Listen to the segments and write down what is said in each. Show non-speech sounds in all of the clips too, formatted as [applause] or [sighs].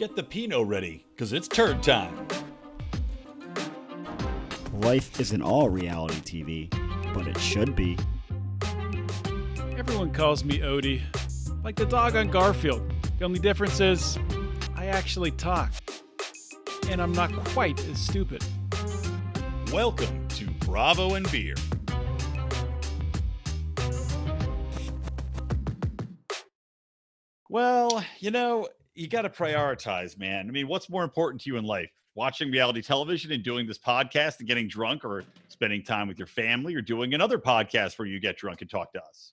Get the Pinot ready, because it's turd time. Life isn't all reality TV, but it should be. Everyone calls me Odie, like the dog on Garfield. The only difference is I actually talk. And I'm not quite as stupid. Welcome to Bravo and Beer. Well, you know, you got to prioritize, man. I mean, what's more important to you in life? Watching reality television and doing this podcast and getting drunk, or spending time with your family, or doing another podcast where you get drunk and talk to us?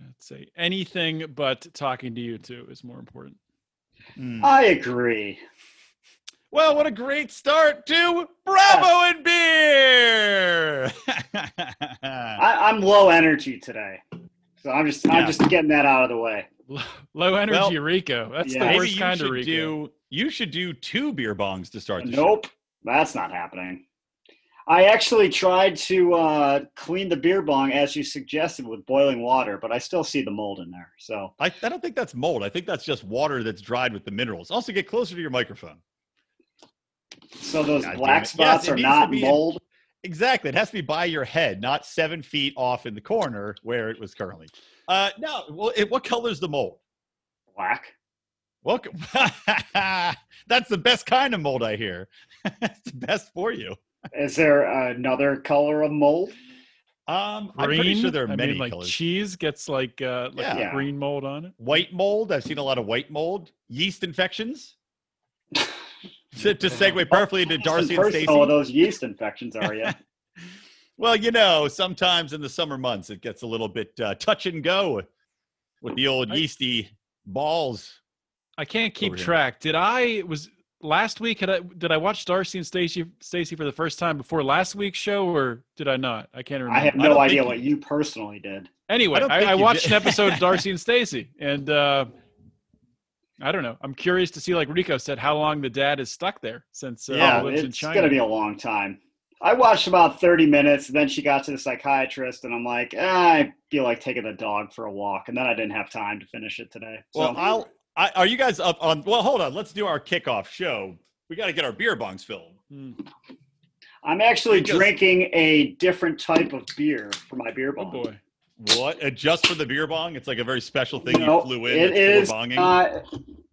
I'd say anything but talking to you two is more important. Hmm. I agree. Well, what a great start to Bravo and Beer. I, I'm low energy today, so I'm just Yeah. I'm just getting that out of the way. Low energy Well, Rico. That's yeah. the Maybe worst you kind of Rico. do you should do two beer bongs to start the show. Nope, that's not happening. I actually tried to uh, clean the beer bong as you suggested with boiling water, but I still see the mold in there. So I, I don't think that's mold. I think that's just water that's dried with the minerals. Also, get closer to your microphone. so those God black spots Yes, are not be in- mold. Exactly. It has to be by your head, not seven feet off in the corner where it was currently. Uh, no. Well, it, what color is the mold? Black. Welcome. [laughs] that's the best kind of mold I hear. [laughs] it's the best for you. Is there another color of mold? Um, I'm pretty sure there are I many mean, like colors. cheese gets like uh, like Yeah. green mold on it. white mold. I've seen a lot of white mold. Yeast infections. [laughs] to, to segue perfectly into Darcy and Stacey. Personal, those yeast infections are you? Well, you know, sometimes in the summer months it gets a little bit uh, touch and go with the old I- yeasty balls. I can't keep track. Did I was last week? Had I did I watch Darcy and Stacey Stacey for the first time before last week's show, or did I not? I can't remember. I have no don't idea think what you personally did. Anyway, I I, I, watched an episode of [laughs] Darcy and Stacey, and uh, I don't know. I'm curious to see, like Rico said, how long the dad is stuck there since uh, Yeah, he lives in it's China. going to be a long time. I watched about 30 minutes, and then she got to the psychiatrist, and I'm like, ah, I feel like taking the dog for a walk. And then I didn't have time to finish it today. So, Well, I'll. I, are you guys up on? Well, hold on. Let's do our kickoff show. We got to get our beer bongs filled. Hmm. I'm actually Because- drinking a different type of beer for my beer bong. Oh bong. boy. What? Uh, just for the beer bong? It's like a very special thing No, you flew in. it that's is for bonging. uh,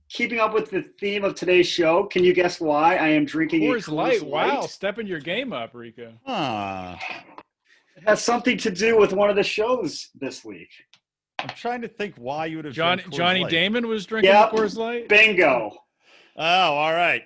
keeping up with the theme of today's show. Can you guess why I am drinking Coors a Coors Light. Wow, stepping your game up, Rico. Ah, It has something to do with one of the shows this week. I'm trying to think why you would have. John, drank Johnny Light. Damon was drinking Yep. the Coors Light. Bingo. Oh, all right.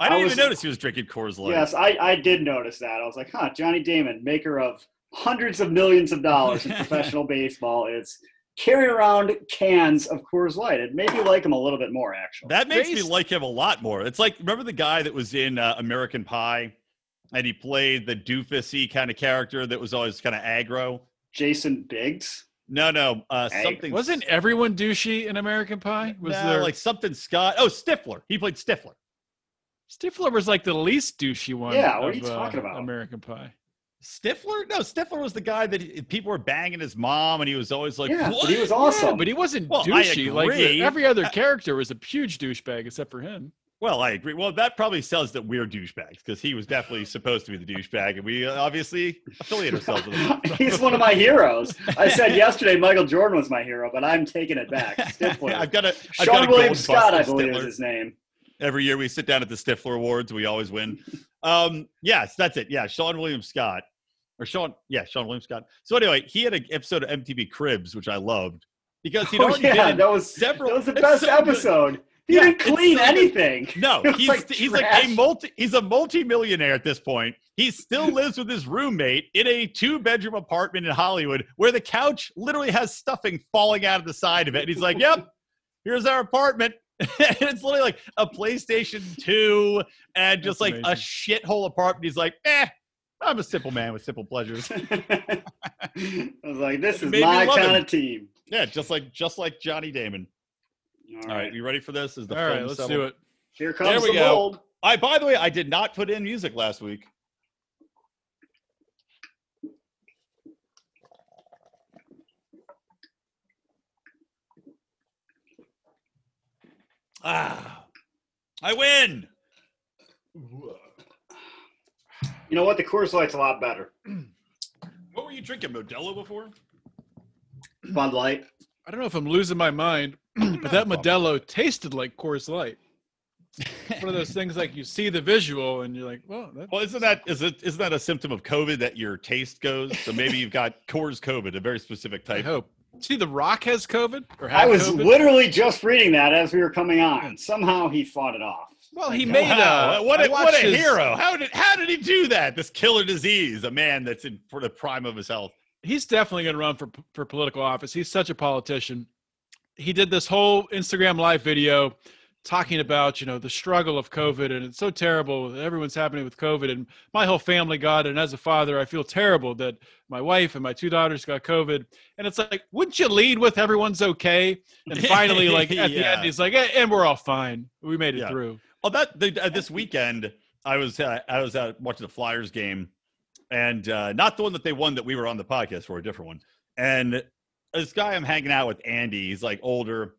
I I didn't was- even notice he was drinking Coors Light. Yes, I, I did notice that. I was like, huh, Johnny Damon, maker of hundreds of millions of dollars in [laughs] professional baseball, is carrying around cans of Coors Light. It made me like him a little bit more, actually. That makes me like him a lot more. It's like remember the guy that was in uh, American Pie, and he played the doofusy kind of character that was always kind of aggro. Jason Biggs. No, no, uh, Hey, something Wasn't everyone douchey in American Pie? Was no, there like something Scott? Oh, Stifler. He played Stifler. Stifler was like the least douchey one. Yeah, what are you talking uh, about? American Pie. Stifler? No, Stifler was the guy that he- people were banging his mom, and he was always like, yeah, but he was Yeah, awesome. but he wasn't Well, I douchey. Like the- agree. every other I- character was a huge douchebag except for him. Well, I agree. Well, that probably sells that we're douchebags because he was definitely supposed to be the douchebag, and we uh, obviously affiliate ourselves with him. [laughs] He's one of my heroes. I said [laughs] yesterday Michael Jordan was my hero, but I'm taking it back. [laughs] Stifler. I've got a I've got a Seann gold William Scott, I believe, Stifler. is his name. Every year we sit down at the Stifler Awards, we always win. Um, yes, that's it. Yeah, Seann William Scott, or Seann, yeah, Seann William Scott. So anyway, he had an episode of MTV Cribs, which I loved because he'd Oh, already yeah, that was several- that was the best so good. episode. He Yeah, didn't clean so anything. [laughs] No, he's like he's like a multi he's a multi-millionaire at this point. He still [laughs] lives with his roommate in a two-bedroom apartment in Hollywood where the couch literally has stuffing falling out of the side of it. And he's like, Yep, here's our apartment. [laughs] and it's literally like a PlayStation 2 and just That's like a shithole apartment. He's like, eh, I'm a simple man with simple pleasures. [laughs] I was like, this is my love kind him. of team. Yeah, just like just like Johnny Damon. All All right, right. you ready for this? Is the All right, let's settled? do it. Here comes we the go. mold. I by the way, I did not put in music last week. Ah. I win. You know what? The Coors Light's a lot better. [clears throat] What were you drinking, Modelo before? Bud Light. I don't know if I'm losing my mind, [clears throat] but that [clears throat] Modelo tasted like Coors Light. One of those things like you see the visual and you're like, well, that, Well, isn't that is it isn't that a symptom of COVID that your taste goes? So maybe you've got Coors COVID, a very specific I type. hope. See, The Rock has COVID or I was COVID? literally just reading that as we were coming on. Somehow he fought it off. Well, he made Wow, a what I a, what a his- hero! How did how did he do that? This killer disease, a man that's in for the prime of his health. he's definitely going to run for for political office. He's such a politician. He did this whole Instagram live video talking about you know the struggle of COVID and it's so terrible. Everyone's happening with COVID, and my whole family got it. And as a father, I feel terrible that my wife and my two daughters got COVID. And it's like, wouldn't you lead with everyone's okay? And finally, [laughs] like at the end, he's like, "Eh, and we're all fine. We made it Yeah. through. Oh, that the, uh, this weekend I was uh, I was uh, watching the Flyers game, and uh, not the one that they won that we were on the podcast for, a different one. And this guy I'm hanging out with, Andy, he's like older,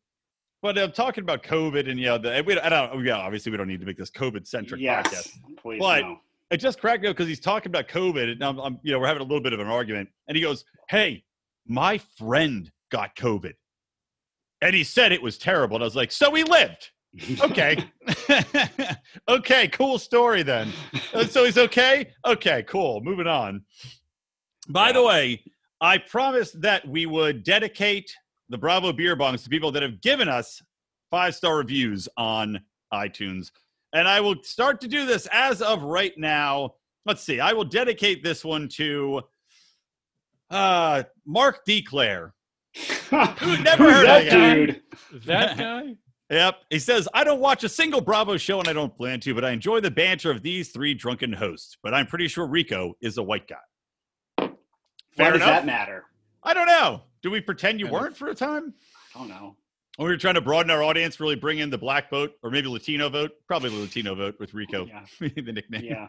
but I'm talking about COVID and you know, the, we, I don't, yeah, obviously we don't need to make this COVID centric Yes, podcast. please. But- no. It just cracked me up because he's talking about COVID, and I'm, I'm, you know, we're having a little bit of an argument, and he goes, "Hey, my friend got COVID, and he said it was terrible." And I was like, "So he lived." okay. [laughs] okay, cool story then. Uh, So he's okay? Okay, cool. Moving on. By the way, I promised that we would dedicate the Bravo Beer Bongs to people that have given us five star reviews on iTunes. And I will start to do this as of right now. Let's see. I will dedicate this one to uh, Mark Declare. [laughs] Who never Who's heard of that guy? dude? That [laughs] guy. Yep. He says, I don't watch a single Bravo show and I don't plan to, but I enjoy the banter of these three drunken hosts. But I'm pretty sure Rico is a white guy. Why does enough. that matter? I don't know. Do we pretend you Kind weren't for a time? I don't know. Or we were trying to broaden our audience, really bring in the black vote or maybe Latino vote? Probably the Latino vote with Rico, Yeah, [laughs] the nickname. yeah.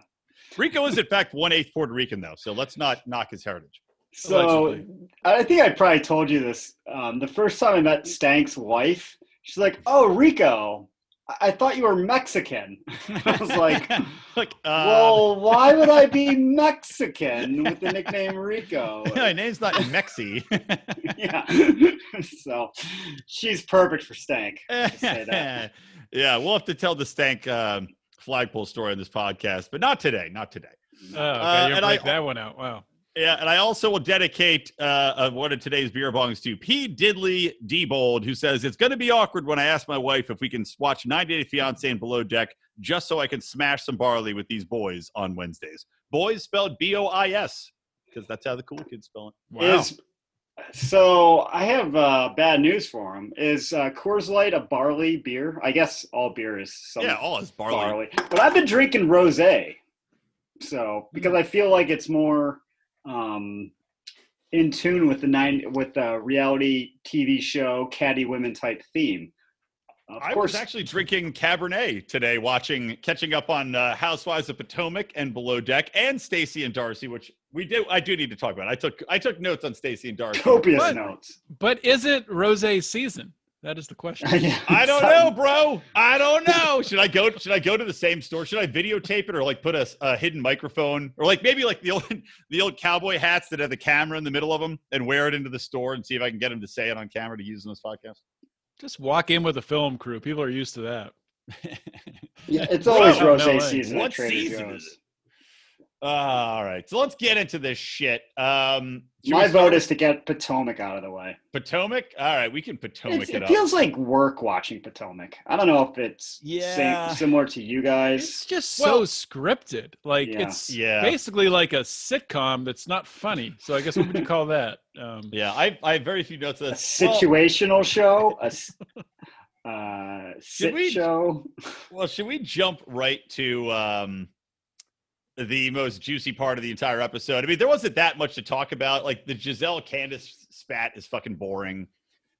Rico is, in fact, one eighth Puerto Rican, though. So let's not knock his heritage. So Allegedly. I think I probably told you this. Um, the first time I met Stank's wife, she's like, "Oh, Rico, I, I thought you were Mexican." [laughs] I was like, [laughs] like, uh, "Well, why would I be Mexican with the nickname Rico?" [laughs] my name's not Mexi. yeah. so she's perfect for Stank. Just say that. yeah, we'll have to tell the stank um, flagpole story on this podcast, but not today. Not today. Oh, okay, Uh, you and I- that one out. Wow. Yeah, and I also will dedicate uh, uh, one of today's beer bongs to P. Diddley D. Bold, who says it's going to be awkward when I ask my wife if we can watch 90 Day Fiance and Below Deck just so I can smash some barley with these boys on Wednesdays. Boys spelled B O I S because that's how the cool kids spell it. Wow. Is so I have uh, bad news for him. Is uh, Coors Light a barley beer? I guess all beer is some yeah, all is barley. barley. But I've been drinking rosé, so because I feel like it's more um, in tune with the nine with the reality TV show caddy women type theme. Of I course, was actually drinking Cabernet today, watching, catching up on uh, Housewives of Potomac and Below Deck, and Stacey and Darcy, which we do. I do need to talk about. I took I took notes on Stacey and Darcy. copious What? notes. But is it rose season? That is the question. [laughs] I don't know, bro. I don't know. [laughs] Should I go? Should I go to the same store? Should I videotape it or like put a, a hidden microphone or like maybe like the old [laughs] the old cowboy hats that have the camera in the middle of them and wear it into the store and see if I can get him to say it on camera to use in this podcast. Just walk in with a film crew. People are used to that. Yeah, it's always Bro, rosé no way. season. at What Trader season Joe's. is it? Uh, all right, so let's get into this shit. Um, My we start vote is to get Potomac out of the way. Potomac. All right, we can Potomac It's, it it up. feels like work watching Potomac. I don't know if it's Yeah. same, similar to you guys. It's guys. just Well- so scripted. Like Yeah. it's Yeah. basically like a sitcom that's not funny. So I guess what would you call that? [laughs] Um, yeah, I I have very few notes. A Of this. Well- situational show, [laughs] a s- uh, sit we- show. Well, should we jump right to um, the most juicy part of the entire episode? I mean, there wasn't that much to talk about. Like the Gizelle Candace spat is fucking boring.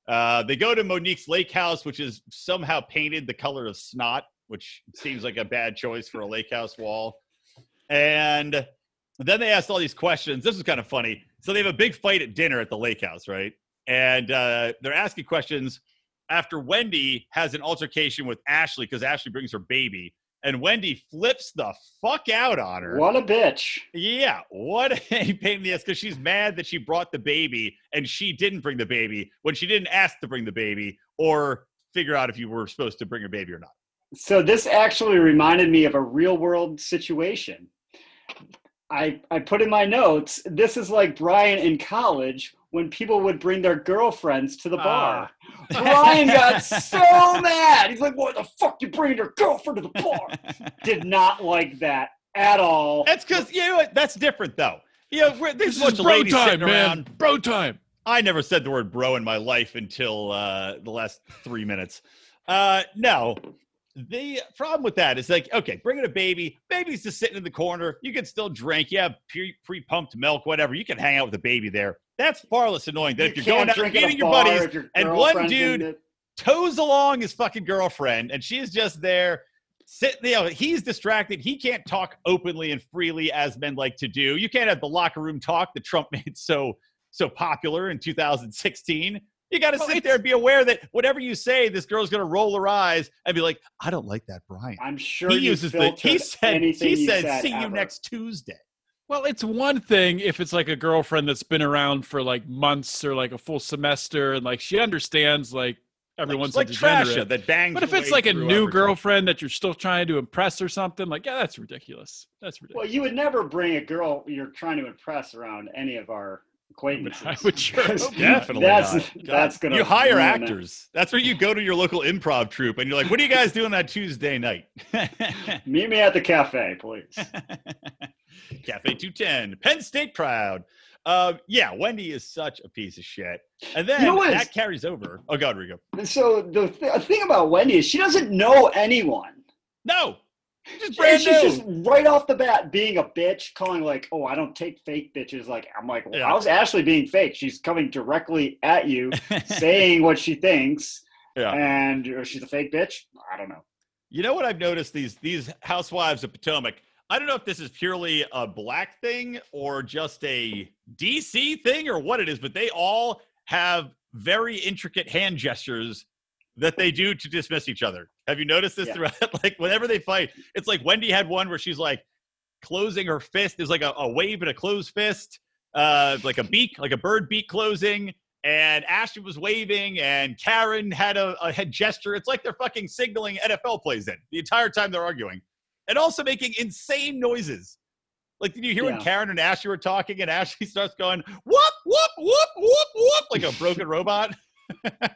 Uh, they go to Monique's lake house, which is somehow painted the color of snot, which seems like a bad choice for a lake house wall. And then they asked all these questions. This is kind of funny. So they have a big fight at dinner at the lake house, right? And uh, they're asking questions after Wendy has an altercation with Ashley because Ashley brings her baby, and Wendy flips the fuck out on her. What a bitch. Yeah, what a [laughs] pain in the ass because she's mad that she brought the baby and she didn't bring the baby when she didn't ask to bring the baby or figure out if you were supposed to bring your baby or not. So this actually reminded me of a real world situation. I I put in my notes, this is like Brian in college when people would bring their girlfriends to the bar. [laughs] Brian got so mad. He's like, "What the fuck? You bringing your girlfriend to the bar?" [laughs] Did not like that at all. That's because you know? That's different though. You know, there's This a bunch is of bro ladies time, sitting man. around. Bro time. I never said the word bro in my life until uh, the last three minutes. Uh, no, the problem with that is like, okay, bringing a baby, baby's just sitting in the corner. You can still drink. You have pre pumped milk, whatever. You can hang out with the baby there. That's far less annoying than if you're going out meeting your buddies your and one dude toes along his fucking girlfriend, and she's just there sitting. You know, he's distracted. He can't talk openly and freely as men like to do. You can't have the locker room talk that Trump [laughs] made so so popular in 2016. You got to Well, sit there and be aware that whatever you say, this girl's going to roll her eyes and be like, "I don't like that, Brian." I'm sure he you uses the. He said. He said, said "See you next Tuesday." Well, it's one thing if it's like a girlfriend that's been around for like months or like a full semester and like she understands like everyone's like, a like degenerate. Trasha that bangs. But if it's like a new everything. girlfriend that you're still trying to impress or something, like yeah, that's ridiculous. That's ridiculous. Well, you would never bring a girl you're trying to impress around any of our acquaintances. [laughs] I would sure Definitely That's not. That's gonna. You hire ruin it. actors. That's where you go to your local improv troupe and you're like, "What are you guys doing that Tuesday night?" [laughs] Meet me at the cafe, please. [laughs] Cafe 210, Penn State proud. Uh, yeah, Wendy is such a piece of shit. And then You know what that is- carries over. Oh, God, Rico. So the th- thing about Wendy is she doesn't know anyone. No, just brand she's just right off the bat being a bitch, calling like, "Oh, I don't take fake bitches." Like, I'm like, well, Yeah. how's Ashley being fake? She's coming directly at you, [laughs] saying what she thinks, Yeah. and or she's a fake bitch. I don't know. You know what I've noticed these these housewives of Potomac. I don't know if this is purely a black thing or just a DC thing or what it is, but they all have very intricate hand gestures that they do to dismiss each other. Have you noticed this Yeah. throughout? [laughs] like whenever they fight, it's like Wendy had one where she's like closing her fist. There's like a, a wave and a closed fist, uh, like a beak, like a bird beak closing. And Ashley was waving, and Karen had a, a head gesture. It's like they're fucking signaling NFL plays in the entire time they're arguing, and also making insane noises. Like, did you hear when Karen and Ashley were talking, and Ashley [laughs] starts going whoop whoop whoop whoop whoop like a broken robot? [laughs]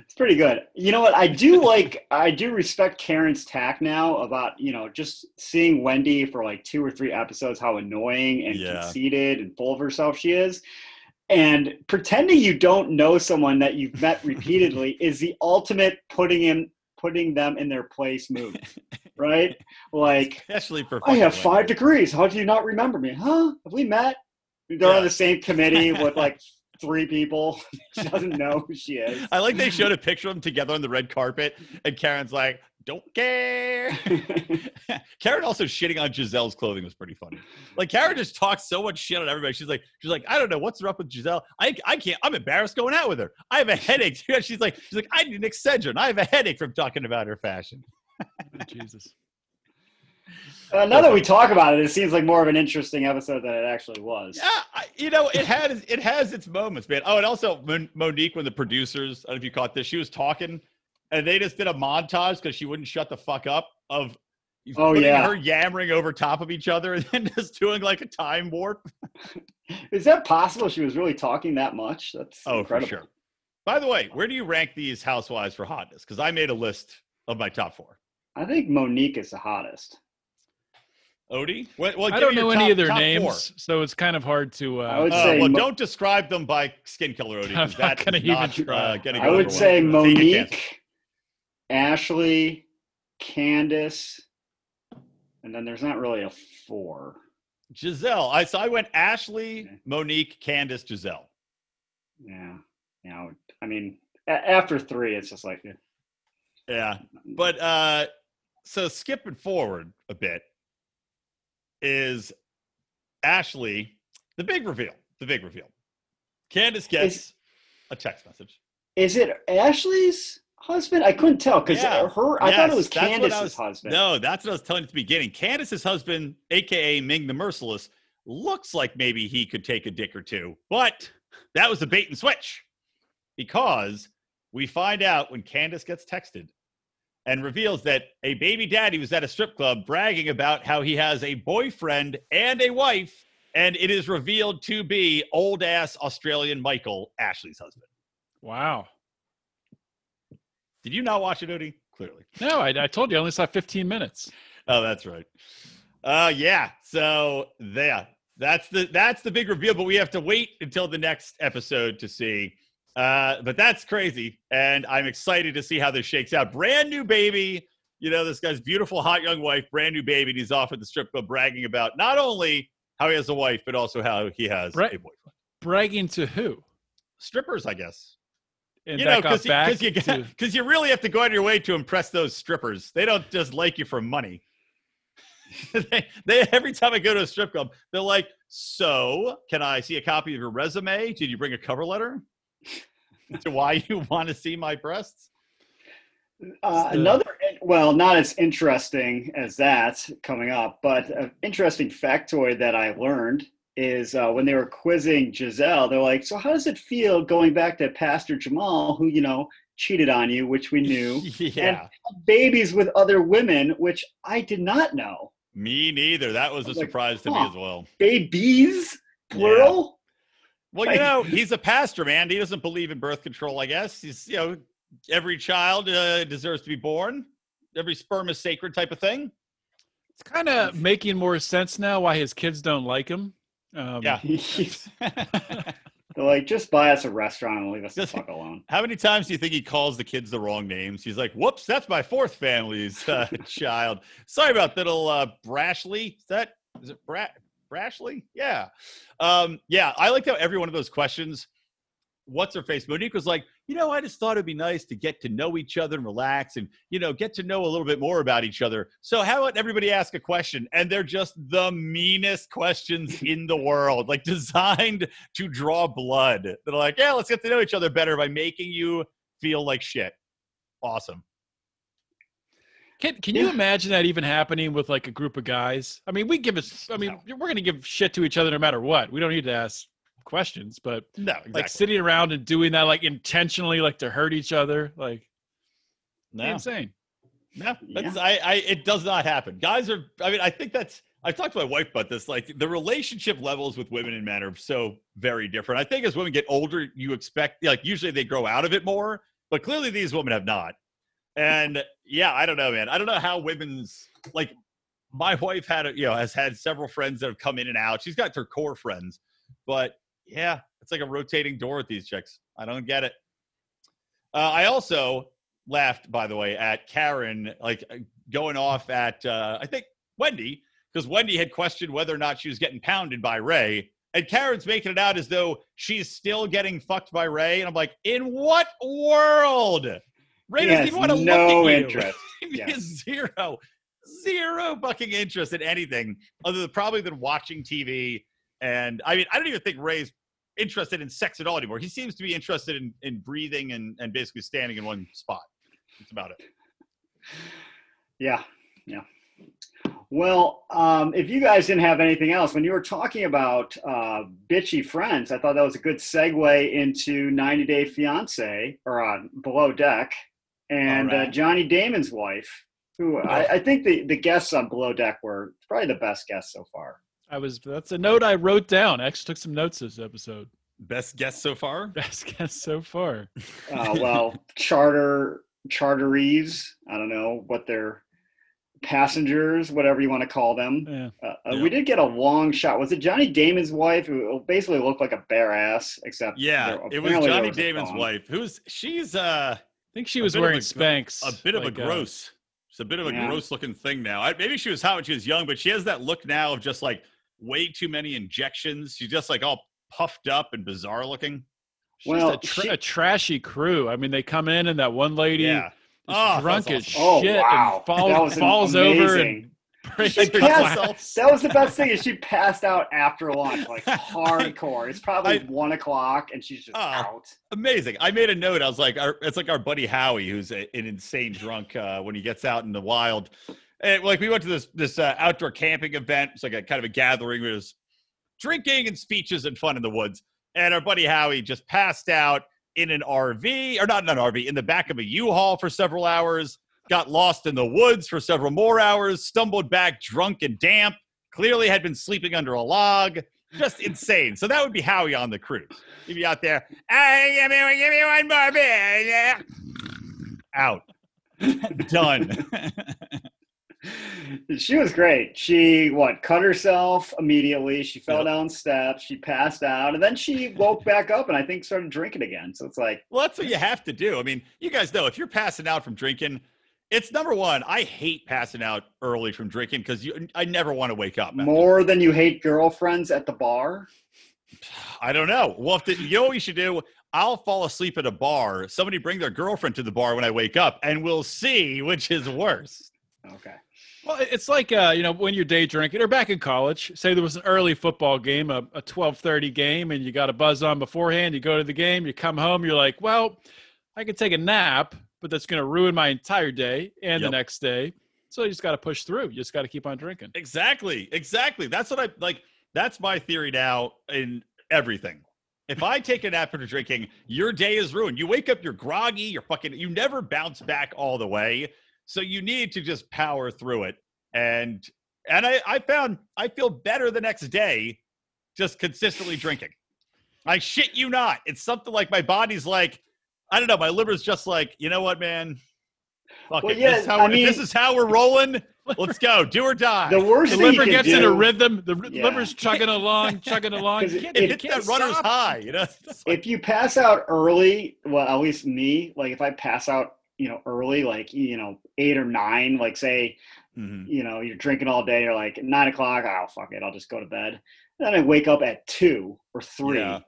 It's pretty good. You know what? I do [laughs] like. I do respect Karen's tack now about you know just seeing Wendy for like two or three episodes, how annoying and Yeah. conceited and full of herself she is. And pretending you don't know someone that you've met repeatedly [laughs] is the ultimate putting in putting them in their place move, right? Like Especially for I have five degrees. How do you not remember me? Huh? Have we met? They're Yeah. on the same committee with like [laughs] three people. [laughs] she doesn't know who she is. I like they showed a picture of them together on the red carpet, and Karen's like, "Don't care." [laughs] Karen also shitting on Gizelle's clothing was pretty funny. Like Karen just talks so much shit on everybody. She's like, she's like, I don't know what's up with Gizelle. I I can't. I'm embarrassed going out with her. I have a headache. [laughs] she's like, she's like, I need an Excedrin. I have a headache from talking about her fashion. Jesus. Uh, now that we talk about it, it seems like more of an interesting episode than it actually was. Yeah, I, you know, it has it has its moments, man. Oh, and also Mon- Monique, when the producers, I don't know if you caught this, she was talking, and they just did a montage because she wouldn't shut the fuck up of Oh, yeah. her yammering over top of each other [laughs] and then just doing like a time warp. [laughs] Is that possible? She was really talking that much? That's Oh, incredible. for sure. By the way, where do you rank these housewives for hotness? Because I made a list of my top four. I think Monique is the hottest. Odie, well, well, I don't me know your any top- of their names, four. so it's kind of hard to. Uh, I would Uh, say well, Mo- don't describe them by skin color, Odie. 'cause I'm not that gonna is even try. Uh, I would say well. So you get canceled. Monique, Ashley, Candace, and then there's not really a four. Gizelle. I so I went Ashley, Okay. Monique, Candace, Gizelle. Yeah. You know, I mean, a- after three, it's just like, eh. Yeah. But uh so skipping forward a bit is Ashley, the big reveal. The big reveal. Candace gets a text message. Is it Ashley's husband? I couldn't tell because Yeah. her. I thought it was that's what I Candace's was- husband. No, that's what I was telling you at the beginning. Candace's husband, aka Ming the Merciless, looks like maybe he could take a dick or two, but that was a bait and switch because we find out when Candace gets texted and reveals that a baby daddy was at a strip club bragging about how he has a boyfriend and a wife, and it is revealed to be old ass Australian Michael, Ashley's husband. Wow. Did you not watch it, Odie? Clearly. No, I, I told you I only saw 15 minutes. Oh, that's right. Uh yeah. So there. That's the that's the big reveal, but we have to wait until the next episode to see. Uh, but that's crazy. And I'm excited to see how this shakes out. Brand new baby. You know, this guy's beautiful, hot young wife, brand new baby, and he's off at the strip club bragging about not only how he has a wife, but also how he has Right. a boyfriend. Bragging to who? Strippers, I guess. And you know, because you, to- [laughs] you really have to go out of your way to impress those strippers. They don't just like you for money. [laughs] they, they every time I go to a strip club, they're like, "So, can I see a copy of your resume? Did you bring a cover letter [laughs] to why you want to see my breasts?" Uh, another, well, not as interesting as that coming up, but an interesting factoid that I learned is uh, when they were quizzing Gizelle, they're like, "So how does it feel going back to Pastor Jamal, who you know cheated on you, which we knew, [laughs] yeah, babies with other women, which I did not know, me neither. That was a Like, surprise to me as well. babies plural." Well, you know, he's a pastor, man. He doesn't believe in birth control. I guess he's, you know, every child uh, deserves to be born. Every sperm is sacred, type of thing. It's kind of making more sense now why his kids don't like him. Um, Yeah. [laughs] They're like, just buy us a restaurant and leave us the fuck alone. [laughs] How many times do you think he calls the kids the wrong names? He's like, "Whoops, that's my fourth family's uh, [laughs] child. Sorry about that, little uh, Brashley. Is that is it Bra- Brashley? Yeah, um, yeah. I liked how every one of those questions. What's her face? Monique was like, you know, I just thought it'd be nice to get to know each other and relax, and you know, get to know a little bit more about each other. So how about everybody ask a question, and they're just the meanest questions [laughs] in the world, like designed to draw blood. They're like, yeah, let's get to know each other better by making you feel like shit. Awesome. Can Can you imagine that even happening with like a group of guys? I mean, we give us. I mean, we're gonna give shit to each other no matter what. We don't need to ask questions, but No, exactly. like sitting around and doing that like intentionally, like to hurt each other, like no, insane. no, that's, I, I, it does not happen. Guys are, I mean, I think that's, I've talked to my wife about this. Like the relationship levels with women and men are so very different. I think as women get older, you expect, like, usually they grow out of it more, but clearly these women have not. And yeah, I don't know, man. I don't know how women's, like, my wife had, you know, has had several friends that have come in and out. She's got her core friends, but yeah, it's like a rotating door with these chicks. I don't get it. Uh, I also laughed, by the way, at Karen like uh, going off at uh, I think Wendy because Wendy had questioned whether or not she was getting pounded by Ray, and Karen's making it out as though she's still getting fucked by Ray, and I'm like, in what world? Ray He doesn't has even want to no look at you. interest. [laughs] He Yes. zero, zero fucking interest in anything other than probably than watching TV. And I mean, I don't even think Ray's interested in sex at all anymore. He seems to be interested in, in breathing and, and basically standing in one spot. That's about it. Yeah, yeah. Well, um, if you guys didn't have anything else, when you were talking about uh, bitchy friends, I thought that was a good segue into 90 Day Fiance or uh, Below Deck and All right. uh, Johnny Damon's wife, who I, I think the, the guests on Below Deck were probably the best guests so far. I was. That's a note I wrote down. I actually took some notes this episode. Best guest so far? [laughs] Best guest so far. [laughs] Uh, well, charter charterees, I don't know what they're passengers, whatever you want to call them. Yeah. Uh, uh, Yeah. We did get a long shot. Was it Johnny Damon's wife who basically looked like a bare ass? Except Yeah, it was Johnny a Damon's wife. Who's she's uh I think she was wearing a Spanx. a bit of like, a uh, gross. It's a bit of a Yeah. gross looking thing now. I, maybe she was hot when she was young, but she has that look now of just like way too many injections. She's just like all puffed up and bizarre looking. she's Well, a, tra- she- a trashy crew. I mean, they come in and that one lady Yeah. is Oh, drunk that's as awesome. Oh shit wow, and fall- that was falls over and amazing. raised She passed- That was the best thing is she passed out after lunch, like [laughs] hardcore. It's probably I- one o'clock, and she's just Oh. out. Amazing. I made a note. I was like, our, it's like our buddy Howie, who's a, an insane drunk uh, when he gets out in the wild. And like we went to this this uh, outdoor camping event. It's like a kind of a gathering. Where there's drinking and speeches and fun in the woods. And our buddy Howie just passed out in an RV, or not in an RV, in the back of a U-Haul for several hours. Got lost in the woods for several more hours. Stumbled back drunk and damp. Clearly had been sleeping under a log. Just insane. So that would be Howie on the cruise. He'd be out there. Hey, give me, give me one more beer. Yeah. Out. Done. [laughs] She was great. She what cut herself immediately. She fell Yep. down steps. She passed out, and then she woke back up, and I think started drinking again. So it's like, well, that's what you have to do. I mean, you guys know if you're passing out from drinking, it's number one. I hate passing out early from drinking because you, I never want to wake up. more than you hate girlfriends at the bar. I don't know. Well, if the, you know what we should do? I'll fall asleep at a bar. Somebody bring their girlfriend to the bar when I wake up, and we'll see which is worse. Okay. Well, it's like uh, you know when you're day drinking or back in college. Say there was an early football game, a, a 12:30 game, and you got a buzz on beforehand. You go to the game, you come home, you're like, well, I could take a nap, but that's going to ruin my entire day and the next day. So you just got to push through. You just got to keep on drinking. Exactly. Exactly. That's what I like. That's my theory now in everything. If I take a nap after drinking, your day is ruined. You wake up, you're groggy, you're fucking, you never bounce back all the way. So you need to just power through it. And and I, I found I feel better the next day just consistently drinking. I shit you not. It's something like my body's like, I don't know, my liver's just like, you know what, man? Fuck Well, it. yeah, this, is how, I if this is how we're rolling. Let's go. Do or die. The worst The thing you liver can gets do, in a rhythm. The Yeah. liver's chugging along, [laughs] chugging along. You it- can't- it you hits can't that runner's high. You know, like- if you pass out early, well, at least me, like if I pass out, you know, early, like you know, eight or nine, like say, Mhm. you know, you're drinking all day, you're like nine o'clock, oh fuck it, I'll just go to bed. then I wake up at two or three. Yeah.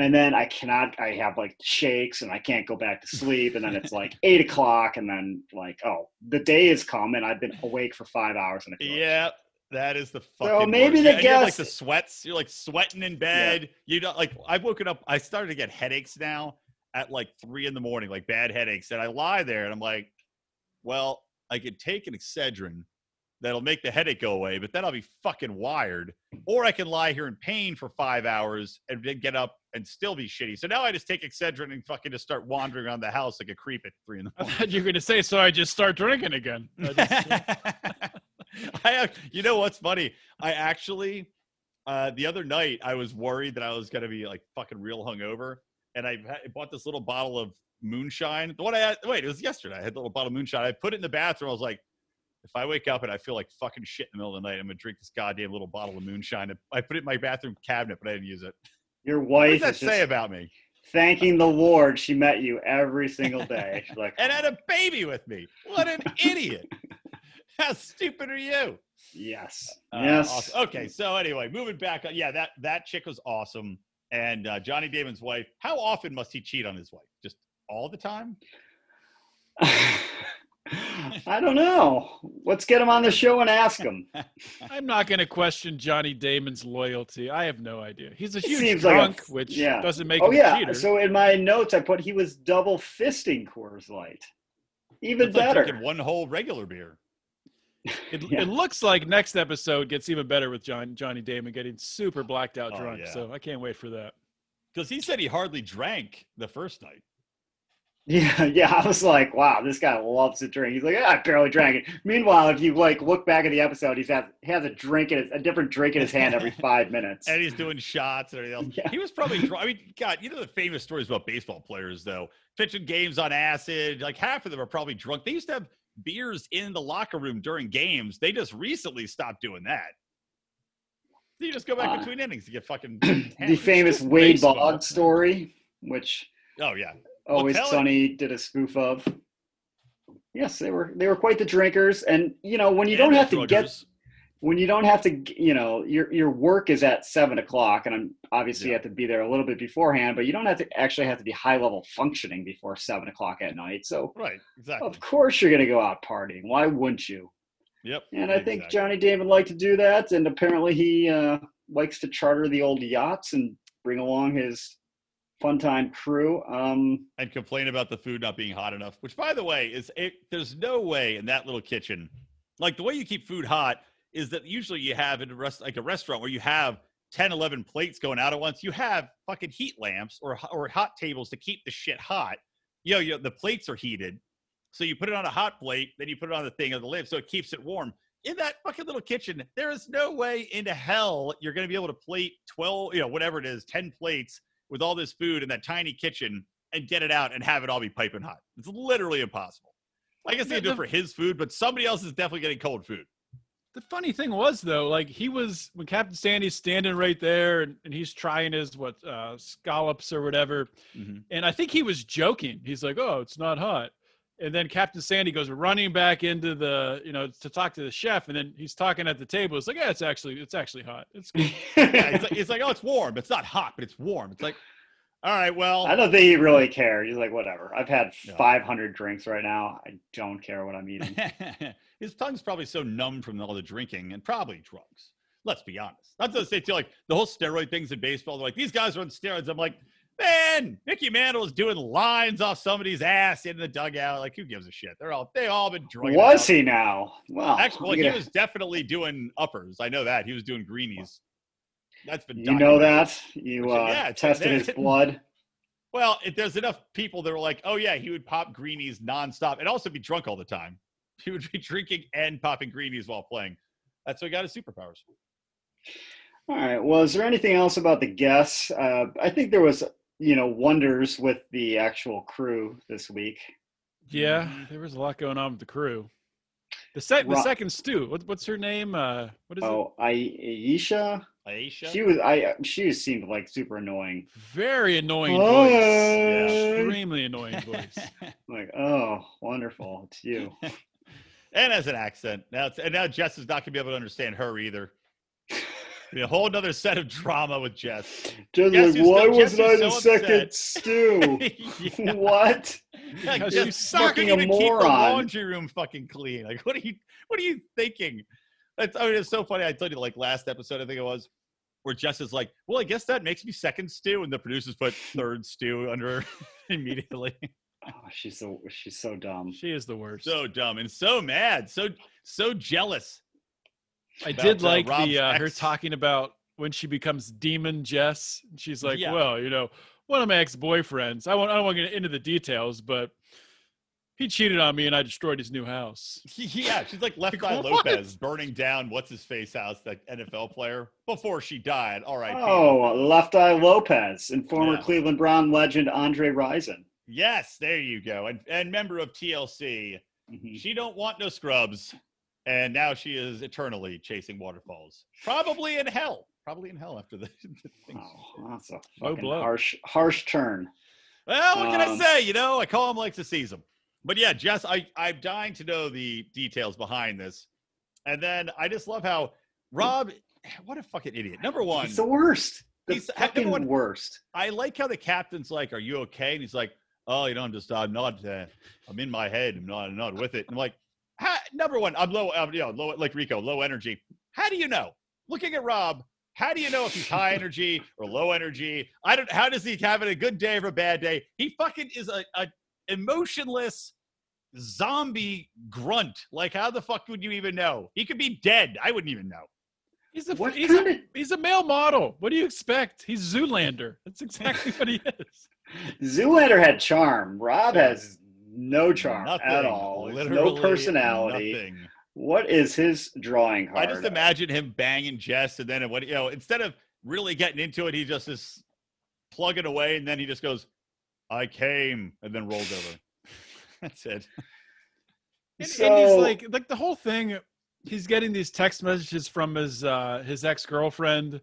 And then I cannot I have like shakes and I can't go back to [laughs] sleep. And then it's like eight o'clock and then like, oh, the day has come and I've been awake for five hours and Yeah, that is the fucking. So maybe worst. the Yeah, have, like the sweats. You're like sweating in bed. You don't like. I've woken up. I started to get headaches now at like three in the morning, like bad headaches, and I lie there and I'm like, well, I could take an Excedrin that'll make the headache go away, but then I'll be fucking wired. Or I can lie here in pain for five hours and then get up and still be shitty. So now I just take Excedrin and fucking just start wandering around the house like a creep at three in the [laughs] I morning. thought you were going to say, so I just start drinking again. [laughs] I just- [laughs] I you know what's funny? I actually uh the other night I was worried that I was gonna be like fucking real hungover, and I ha- bought this little bottle of moonshine. The one I had, wait, it was yesterday. I had the little bottle of moonshine. I put it in the bathroom. I was like, if I wake up and I feel like fucking shit in the middle of the night, I'm gonna drink this goddamn little bottle of moonshine. I put it in my bathroom cabinet, but I didn't use it. Your wife. What does that is say about me? thanking the Lord she met you every single day. She's like, [laughs] And had a baby with me. What an [laughs] idiot! How stupid are you? yes, Uh, yes. awesome. Okay. So anyway, moving back. Yeah, that that chick was awesome. And uh, Johnny Damon's wife. How often must he cheat on his wife? Just all the time? [laughs] I don't know. Let's get him on the show and ask him. [laughs] I'm not going to question Johnny Damon's loyalty. I have no idea. He's a It huge seems like a- drunk, which yeah. doesn't make Oh him a yeah. cheater. So in my notes, I put he was double fisting Coors Light. Even It's better. drinking one whole regular beer. it, [laughs] yeah. it looks like next episode gets even better with John, Johnny Damon getting super blacked out Oh, drunk. yeah. So I can't wait for that. Because he said he hardly drank the first night. Yeah, [laughs] yeah. I was like, wow, this guy loves to drink. He's like, "Ah, I barely drank it. Meanwhile, if you like look back at the episode, he's has has a drink in his, a different drink in his hand every [laughs] five minutes. And he's doing shots and everything else. Yeah. He was probably drunk. I mean, God, you know the famous stories about baseball players, though. Pitching games on acid. Like half of them are probably drunk. They used to have beers in the locker room during games. They just recently stopped doing that. So you just go back Uh, between innings to get fucking [clears throat] the famous [laughs] Wade. Boggs story, which Oh yeah. Always tell it. Sunny did a spoof of. Yes, they were they were quite the drinkers, and you know when you And don't have to get when you don't have to you know your your work is at seven o'clock, and I'm obviously you have to be there a little bit beforehand, but you don't have to actually have to be high level functioning before seven o'clock at night. So Right. Exactly. of course you're gonna go out partying. Why wouldn't you? Yep. And I think. Johnny Damon liked to do that, and apparently he uh, likes to charter the old yachts and bring along his fun time crew. Um, and complain about the food not being hot enough. Which, by the way, is it, there's no way in that little kitchen, like the way you keep food hot is that usually you have in a rest like a restaurant where you have 10, 11 plates going out at once. You have fucking heat lamps or or hot tables to keep the shit hot. You know, you the plates are heated, so you put it on a hot plate, then you put it on the thing of the lid, so it keeps it warm. In that fucking little kitchen, there is no way into hell you're going to be able to plate 12, you know, whatever it is, 10 plates with all this food in that tiny kitchen and get it out and have it all be piping hot. It's literally impossible. I guess they do it for his food, but somebody else is definitely getting cold food. The funny thing was though, like he was when Captain Sandy's standing right there and, and he's trying his what uh scallops or whatever. Mhm. And I think he was joking. He's like, Oh, it's not hot. And then Captain Sandy goes running back into the, you know, to talk to the chef, and then he's talking at the table. It's like, yeah, it's actually, it's actually hot. It's. [laughs] Yeah, it's like, it's like, oh, it's warm. It's not hot, but it's warm. It's like, all right, well, I don't think he really cared. He's like, whatever. I've had No. 500 drinks right now. I don't care what I'm eating. [laughs] his tongue's probably so numb from all the drinking and probably drugs. Let's be honest. Not to say too, like the whole steroid things in baseball. They're like these guys are on steroids. I'm like, man, Mickey Mantle is doing lines off somebody's ass in the dugout. Like, who gives a shit? They're all they all been drugging. Was he now? Well, Actually, well, he was definitely doing uppers. I know that he was doing greenies. That's been you know that? You Which- uh, yeah, tested his blood. [laughs] Well, if there's enough people that were like, oh yeah, he would pop greenies nonstop and also be drunk all the time. [laughs] He would be drinking and popping greenies while playing. That's what he got his superpowers. All right. Well, is there anything else about the guests? Uh, I think there was, you know, wonders with the actual crew this week. Yeah, Mhm. there was a lot going on with the crew. The sec, the Ro- second stew. What, what's her name? Uh, what is it? Oh, Aesha. Aesha. She was. I. She seemed like super annoying. Very annoying Oh, voice. yeah. Extremely annoying voice. [laughs] Like, oh, wonderful. It's you. [laughs] and as an accent. Now, it's, and now Jess is not going to be able to understand her either. Be a whole other set of drama with Jess. Just Guess like, why so- wasn't Jess I the so second stew? [laughs] Yeah. what? Like, Because Jess, she's you fucking couldn't a even keep the moron. laundry room fucking clean. Like, what are you? What are you thinking? That's, I mean, it's so funny. I told you, like last episode, I think it was, where Jess is like, "Well, I guess that makes me second stew," and the producers put third stew under her [laughs] immediately. Oh, she's so she's so dumb. She is the worst. so dumb and so mad, so so jealous. I about, did uh, like Rob's the uh, her talking about when she becomes Demon Jess. She's like, Yeah. well, you know, one of my ex boyfriends. I won't. I don't want to get into the details, but he cheated on me, and I destroyed his new house. Yeah, she's like Left Eye What? Lopes burning down what's his face house, that NFL player, before she died. All right. Oh, Left Eye Lopes and former Yeah. Cleveland Brown legend Andre Rison. Yes, there you go. And and member of TLC. Mhm. She don't want no scrubs, and now she is eternally chasing waterfalls. Probably in hell. Probably in hell after [laughs] the. the things. Oh, that's a Low blow. harsh harsh turn. Well, what can I Um, say? You know, I call him like to seize him. But yeah, Jess, I I'm dying to know the details behind this, and then I just love how Rob. [sighs] What a fucking idiot. Number one, It's the worst. The He's- fucking one- worst. I like how the captain's like, "Are you okay?" And he's like, "Oh, you know, I'm just, I'm not, uh, I'm in my head. I'm not, I'm not with it." And I'm like, ha, "Number one, I'm low, I'm, you know, low, like Rico, low energy. How do you know? Looking at Rob, how do you know if he's high energy or low energy? I don't. How does he have a good day or a bad day? He fucking is a, a emotionless zombie grunt. Like, how the fuck would you even know? He could be dead. I wouldn't even know. He's a What he's a, of he's a male model. What do you expect? He's Zoolander. That's exactly what he is. [laughs] Zoolander had charm. Rob has no charm at all. Literally no personality. Nothing. What is his drawing card? I just imagine him banging Jess, and then what you know, instead of really getting into it, he just is plugging away, and then he just goes, "I came," and then rolls over. [laughs] That's it. And, and he's like, like the whole thing. He's getting these text messages from his uh, his ex girlfriend,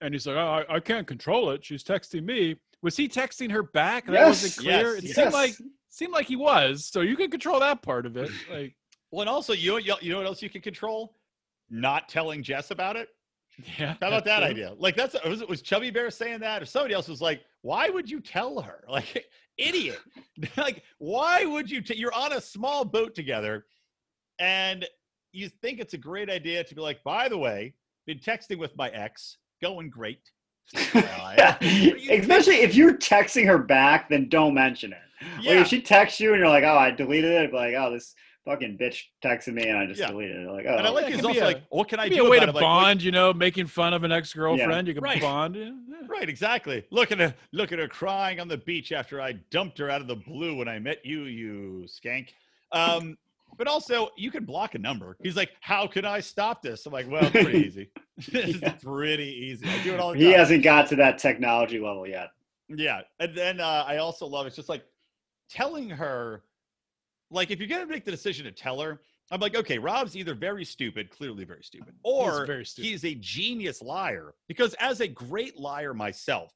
and he's like, oh, I, I can't control it. She's texting me. Was he texting her back? That Yes, wasn't clear. yes, it yes. seemed like seemed like he was. So you can control that part of it. [laughs] Like, Well, and also, you you you know what else you can control? Not telling Jess about it. yeah. How about that true. idea? Like that's was it was Chubby Bear saying that, or somebody else was like, "Why would you tell her?" [laughs] Like, idiot. [laughs] like, why would you? T- you're on a small boat together, and you think it's a great idea to be like, by the way, been texting with my ex, going great. yeah. Especially if you're texting her back, then don't mention it. Like Yeah. if she texts you and you're like, "Oh, I deleted it," be like, "Oh, this fucking bitch texted me and I just Yeah. deleted it." Like, oh, And I like That he's could be also a- like, what can I Maybe do a way about to it? I'm like, bond, you know, making fun of an ex-girlfriend. You can Right. bond. Yeah, yeah. Right, exactly. Look at her, look at her crying on the beach after I dumped her out of the blue when I met you, you skank. Um, but also, you can block a number. He's like, "How can I stop this?" I'm like, "Well, [laughs] [laughs] it's pretty easy. it's Yeah. pretty easy. I do it all the he hasn't got to that technology level yet. Yeah, and then uh, I also love it's just like telling her, like if you're gonna make the decision to tell her, I'm like, okay, Rob's either very stupid, clearly very stupid, or very stupid. he's a genius liar. Because as a great liar myself,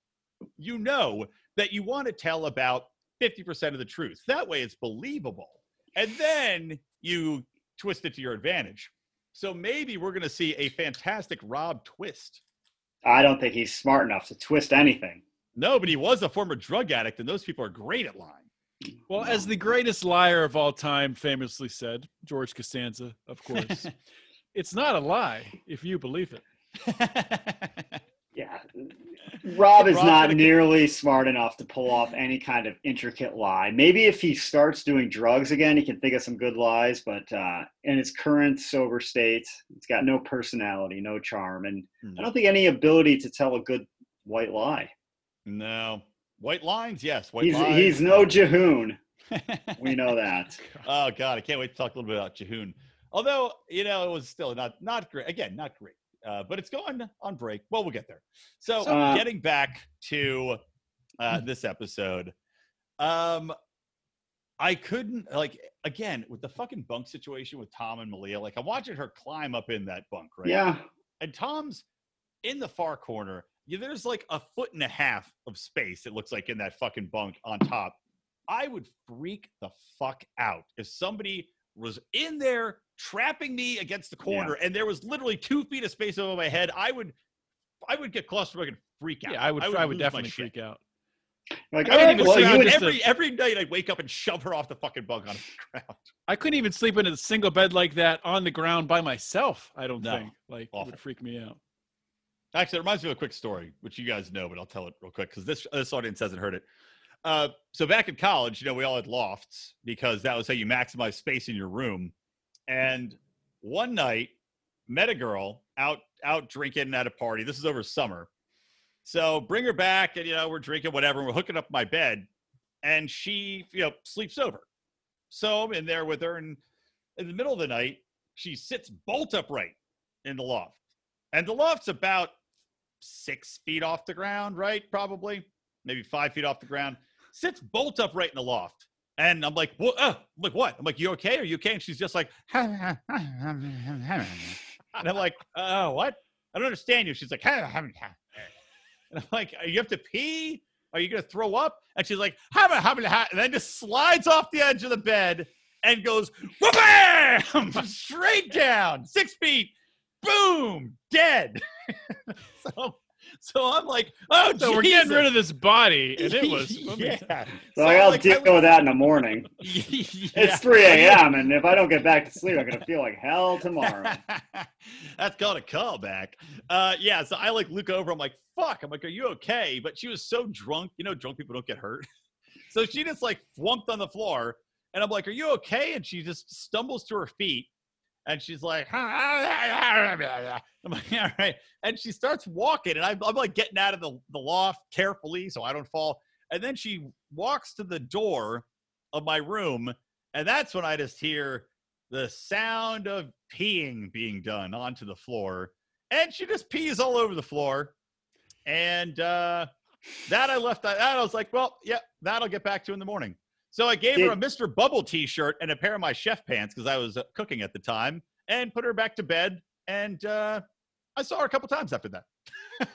you know that you want to tell about 50% of the truth. That way, it's believable, and then you twist it to your advantage. So maybe we're gonna see a fantastic Rob twist. I don't think he's smart enough to twist anything. No, but he was a former drug addict, and those people are great at lying. Well, as the greatest liar of all time famously said, George Costanza, of course, [laughs] it's not a lie if you believe it. [laughs] Yeah. Rob is Rob's not gonna get- nearly smart enough to pull off any kind of intricate lie. Maybe if he starts doing drugs again, he can think of some good lies, but uh, in his current sober state, it's got no personality, no charm, and I don't think any ability to tell a good white lie. No. White lines, yes. White He's, lines. he's no Jihoon. [laughs] We know that. oh God, I can't wait to talk a little bit about Jihoon. Although you know it was still not not great. Again, not great. Uh, but it's going on break. Well, we'll get there. So, Uh, getting back to uh, [laughs] this episode, um, I couldn't like again with the fucking bunk situation with Tom and Malia. Like I'm watching her climb up in that bunk, right? Yeah. and Tom's in the far corner. Yeah, there's like a foot and a half of space. It looks like in that fucking bunk on top. I would freak the fuck out if somebody was in there trapping me against the corner, and there was literally two feet of space over my head. I would, I would get claustrophobic and freak out. Yeah, I would. I would, lose my definitely freak out. Like, I all didn't even well, say you I would- just- Every every night I'd wake up and shove her off the fucking bunk on the [laughs] ground. I couldn't even sleep in a single bed like that on the ground by myself. I don't No. think. Like, it would freak me out. Actually, it reminds me of a quick story, which you guys know, but I'll tell it real quick because this this audience hasn't heard it. Uh, so back in college, you know, we all had lofts because that was how you maximize space in your room. And one night, met a girl out out drinking at a party. This is over summer. So bring her back, and you know, we're drinking whatever, and we're hooking up my bed, and she, you know, sleeps over. So I'm in there with her, and in the middle of the night, she sits bolt upright in the loft. And the loft's about six feet off the ground, right? Probably, maybe five feet off the ground. Sits bolt upright in the loft. And I'm like, what? Uh, I'm like, what? I'm like, you okay? Are you okay? And she's just like, [laughs] and I'm like, oh, what? I don't understand you. She's like, [laughs] and I'm like, you have to pee? Are you gonna throw up? And she's like, and then just slides off the edge of the bed and goes, bam, [laughs] straight down, six feet, boom, dead. [laughs] so, so I'm like, oh, So we're getting rid of this body, and it was. [laughs] yeah. So I'm I'll like, deal I with that in the morning. [laughs] yeah. It's 3 a.m. and if I don't get back to sleep, I'm gonna feel like hell tomorrow. That's called a callback. Uh, yeah, so I like look over. I'm like, "Fuck!" I'm like, "Are you okay?" But she was so drunk. You know, drunk people don't get hurt. so she just like flunked on the floor, and I'm like, "Are you okay?" And she just stumbles to her feet, and she's like, [laughs] "I'm like, all right." And she starts walking, and I'm, I'm like getting out of the, the loft carefully so I don't fall. And then she walks to the door of my room, and that's when I just hear the sound of peeing being done onto the floor. And she just pees all over the floor. And uh, that I left, that I was like, well, yeah, that I'll get back to in the morning. So I gave her a Mr. Bubble t shirt and a pair of my chef pants because I was uh, cooking at the time and put her back to bed. And uh, I saw her a couple times after that. [laughs]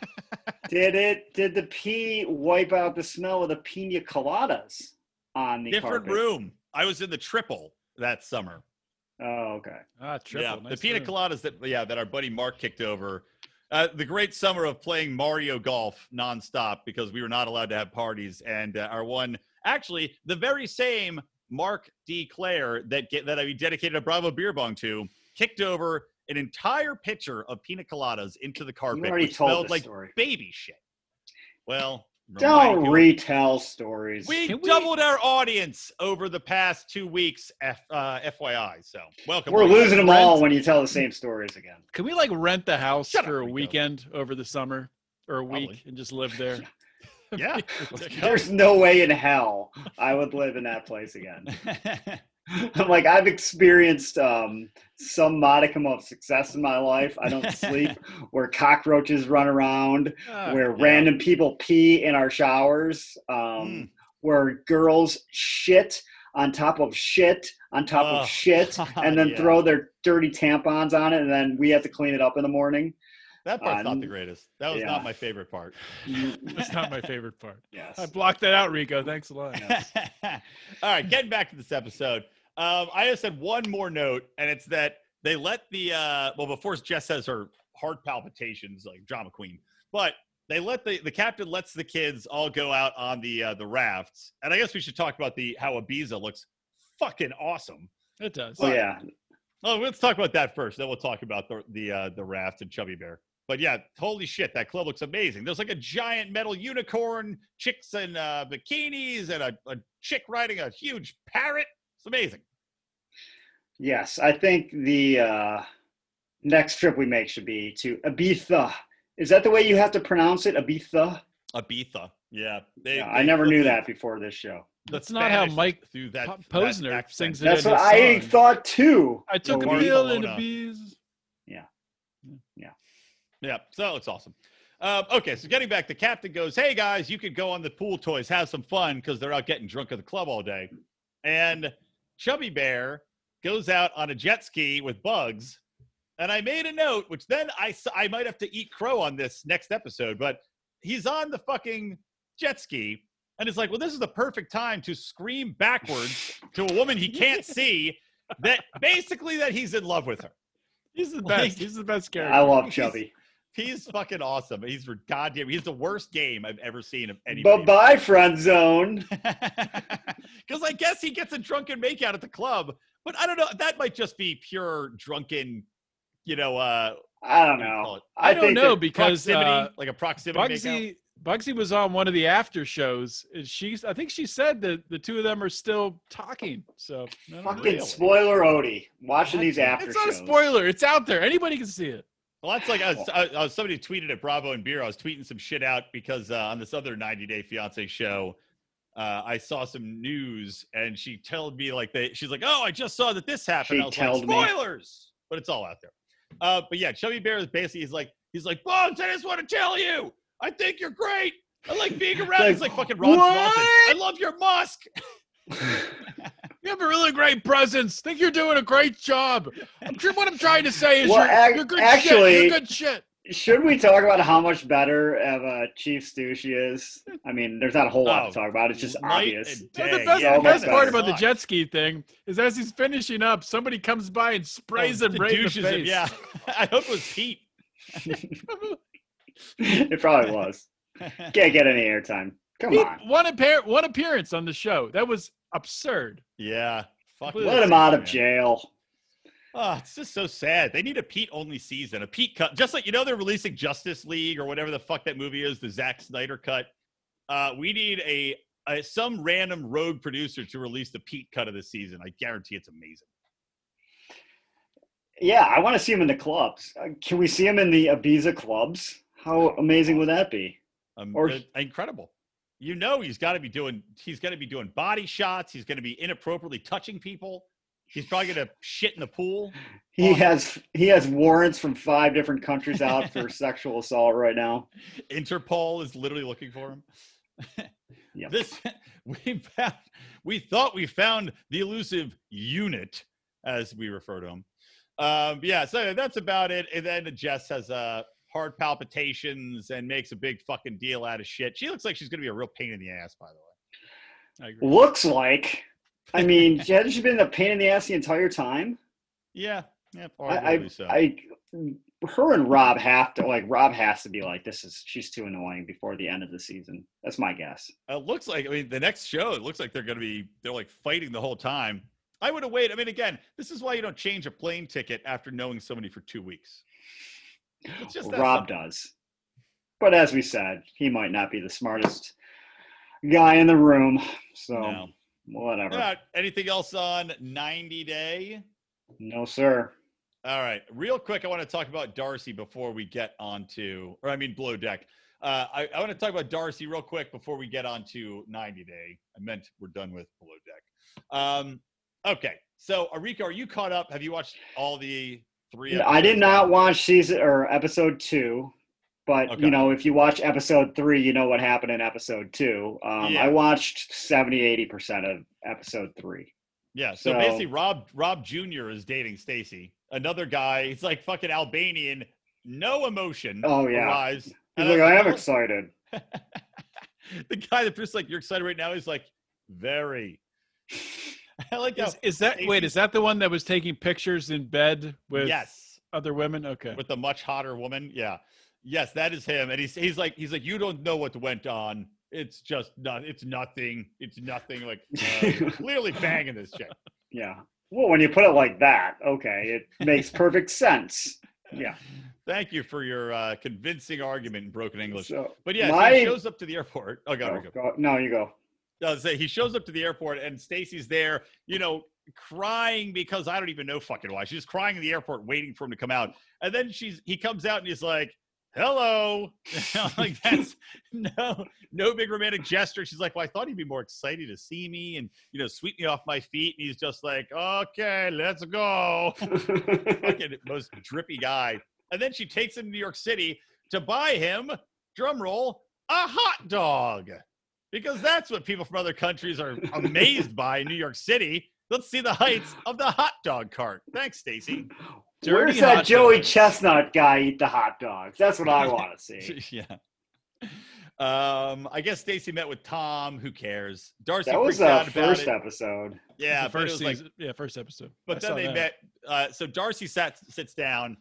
Did it? Did the pee wipe out the smell of the pina coladas on the Different carpet? room. I was in the triple that summer. Oh, okay. Ah, triple. yeah, nice the pina room. coladas that yeah that our buddy Mark kicked over. Uh, the great summer of playing Mario Golf nonstop because we were not allowed to have parties, and uh, our one actually the very same Mark D. Clare that get, that I dedicated a Bravo beer bong to kicked over an entire pitcher of pina coladas into the carpet. You already which told smelled like story. baby shit. Well, Don't people- retell stories. We Can we- doubled our audience over the past two weeks. F, uh, FYI, so welcome. We're losing them Brent. all when you tell the same stories again. Can we like rent the house Shut up, for a Rico. weekend over the summer or a week Probably. and just live there? [laughs] [laughs] Yeah. There's no way in hell I would live in that place again. I'm [laughs] [laughs] like, I've experienced um, some modicum of success in my life. I don't sleep where cockroaches run around, Ah, where yeah. random people pee in our showers, um, Mm. where girls shit on top of shit on top Oh, of shit and then yeah. throw their dirty tampons on it and then we have to clean it up in the morning. That part's not the Um, greatest. That was yeah. not my favorite part. [laughs] That's not my favorite part. [laughs] Yes. I blocked that out, Rico. Thanks a lot. [laughs] All right, getting back to this episode. Um, I just had one more note, and it's that they let the uh, well before Jess says her heart palpitations, like drama queen, but they let the the captain lets the kids all go out on the uh, the rafts, and I guess we should talk about the how Ibiza looks fucking awesome. It does. Oh yeah. Oh, let's talk about that first. Then we'll talk about the the uh, the raft and Chubby Bear. But yeah, holy shit, that club looks amazing. There's like a giant metal unicorn, chicks in uh, bikinis, and a, a chick riding a huge parrot. It's amazing. Yes, I think the uh, next trip we make should be to Ibiza. Is that the way you have to pronounce it? Ibiza? Ibiza. Yeah, they, Yeah, I never put knew the- that before this show. That's not how Mike through that, Po- that Posner sings it That's in what his I thought too. I took a we- pill in Barcelona. Yeah. Yeah, so that looks awesome. Um, okay, so getting back, the captain goes, "Hey guys, you could go on the pool toys, have some fun because they're out getting drunk at the club all day." And Chubby Bear goes out on a jet ski with Bugs, and I made a note, which then I I might have to eat crow on this next episode, but he's on the fucking jet ski, and it's like, well, this is the perfect time to scream backwards to a woman he can't [laughs] see that basically that he's in love with her. He's the Like- best. He's the best character. I love [laughs] Chubby. He's fucking awesome. He's for goddamn. He's the worst game I've ever seen of Bye anybody. bye, friend zone. [laughs] [laughs] Because I guess he gets a drunken makeout at the club, but I don't know. That might just be pure drunken, you know, uh, I don't what do you call know. it? I, don't know because proximity, uh, like a proximity makeout. Bugsy Bugsy was on one of the after shows. and She's I think she said that the two of them are still talking. So I don't know. Fucking Really? spoiler Odie. Watching these after it's not a spoiler. It's out there. Anybody can see it. Well, that's like I was, I, was somebody tweeted at Bravo and Beer. I was tweeting some shit out because uh, on this other 90 Day Fiance show, uh, I saw some news and she told me like they. She's like, "Oh, I just saw that this happened." She I was like, told me. "Spoilers," but it's all out there. Uh, but yeah, Chubby Bear is basically he's like he's like, "Bugs, I just want to tell you, I think you're great. I like being around." [laughs] Like, he's like fucking Ron what? Swanson. I love your musk. [laughs] [laughs] You have a really great presence. Think you're doing a great job. I'm sure what I'm trying to say is Well, you're, ac- you're good actually- shit. You're good shit. Should we talk about how much better of a chief stew she is? I mean, there's not a whole lot Oh, to talk about. It's just obvious. and the best, Yeah, the best part about the jet ski thing is as he's finishing up, somebody comes by and sprays Oh, him right in the douches him, face. Yeah, [laughs] I hope it was Pete. [laughs] it probably was. [laughs] Can't get any airtime. Come He- on. one, appear- one appearance on the show. That was absurd. yeah, fuck. Let Let him out of jail. Oh, it's just so sad. They need a Pete only season, a Pete cut. Just like you know, they're releasing Justice League or whatever the fuck that movie is, the Zack Snyder cut. Uh, we need a, a some random rogue producer to release the Pete cut of the season. I guarantee it's amazing. Yeah, I want to see him in the clubs. Uh, Can we see him in the Ibiza clubs? How amazing would that be? Um, Or- uh, incredible. You know, he's got to be doing. He's going to be doing body shots. He's going to be inappropriately touching people. He's probably going to shit in the pool. He Oh. has he has warrants from five different countries out for [laughs] sexual assault right now. Interpol is literally looking for him. [laughs] Yep. This [laughs] we found. We thought we found the elusive unit, as we refer to him. Um, yeah, so that's about it. And then Jess has uh, heart palpitations and makes a big fucking deal out of shit. She looks like she's gonna be a real pain in the ass, by the way. Looks like. I mean, [laughs] hasn't she been a pain in the ass the entire time? Yeah, yeah, I, I, so. I, her and Rob have to like. Rob has to be like, this is she's too annoying before the end of the season. That's my guess. It looks like I mean the next show. It looks like they're going to be they're like fighting the whole time. I would have waited. I mean, again, this is why you don't change a plane ticket after knowing somebody for two weeks. Rob simple. does. But as we said, he might not be the smartest guy in the room. So No. whatever. Anything else on 90 Day? No, sir. All right, real quick, I want to talk about Darcy before we get on to, or I mean, Below Deck. Uh, I, I want to talk about Darcy real quick before we get on to 90 Day. I meant we're done with Below Deck. Um, okay, so Arika, are you caught up? Have you watched all the three? I did not watch season or episode two, but Okay. you know, if you watch episode three, you know what happened in episode two. Um, Yeah. I watched 70, 80% of episode three. Yeah, so, So- basically, Rob Rob Jr. is dating Stacey, another guy. He's like fucking Albanian, no emotion. Oh, yeah. arrives. He's And like, I am [laughs] excited. the guy that just like you're excited right now is like very. [laughs] I like how Is, is that wait? Is that the one that was taking pictures in bed with yes other women? Okay. with the much hotter woman. Yeah, yes, that is him. And he's he's like he's like you don't know what went on. It's just not. It's nothing. It's nothing. Like uh, [laughs] clearly banging this chick. Yeah. Well, when you put it like that, okay, it makes perfect sense. Yeah. Thank you for your uh, convincing argument in broken English. So, But yeah, so my- he shows up to the airport. Oh, God, oh, Rico. go- no, you go. Uh, say he shows up to the airport and Stacey's there, you know, crying because I don't even know fucking why. She's crying in the airport waiting for him to come out. And then she's he comes out and he's like, "Hello." [laughs] Like that's [laughs] no no big romantic gesture. She's like, "Well, I thought he'd be more excited to see me and, you know, sweep me off my feet." And he's just like, "Okay, let's go." [laughs] fucking most drippy guy. And then she takes him to New York City to buy him, drum roll, a hot dog. Because that's what people from other countries are amazed by in New York City. Let's see the heights of the hot dog cart. Thanks, Stacey. [laughs] Where's that Joey dogs. Chestnut guy eat the hot dogs? That's what I [laughs] want to see. yeah. Um, I guess Stacey met with Tom. Who cares? Darcy That was freaked out the first episode. Yeah, the first was like yeah, first episode. But I then they that. met. Uh, so Darcy sat, sits down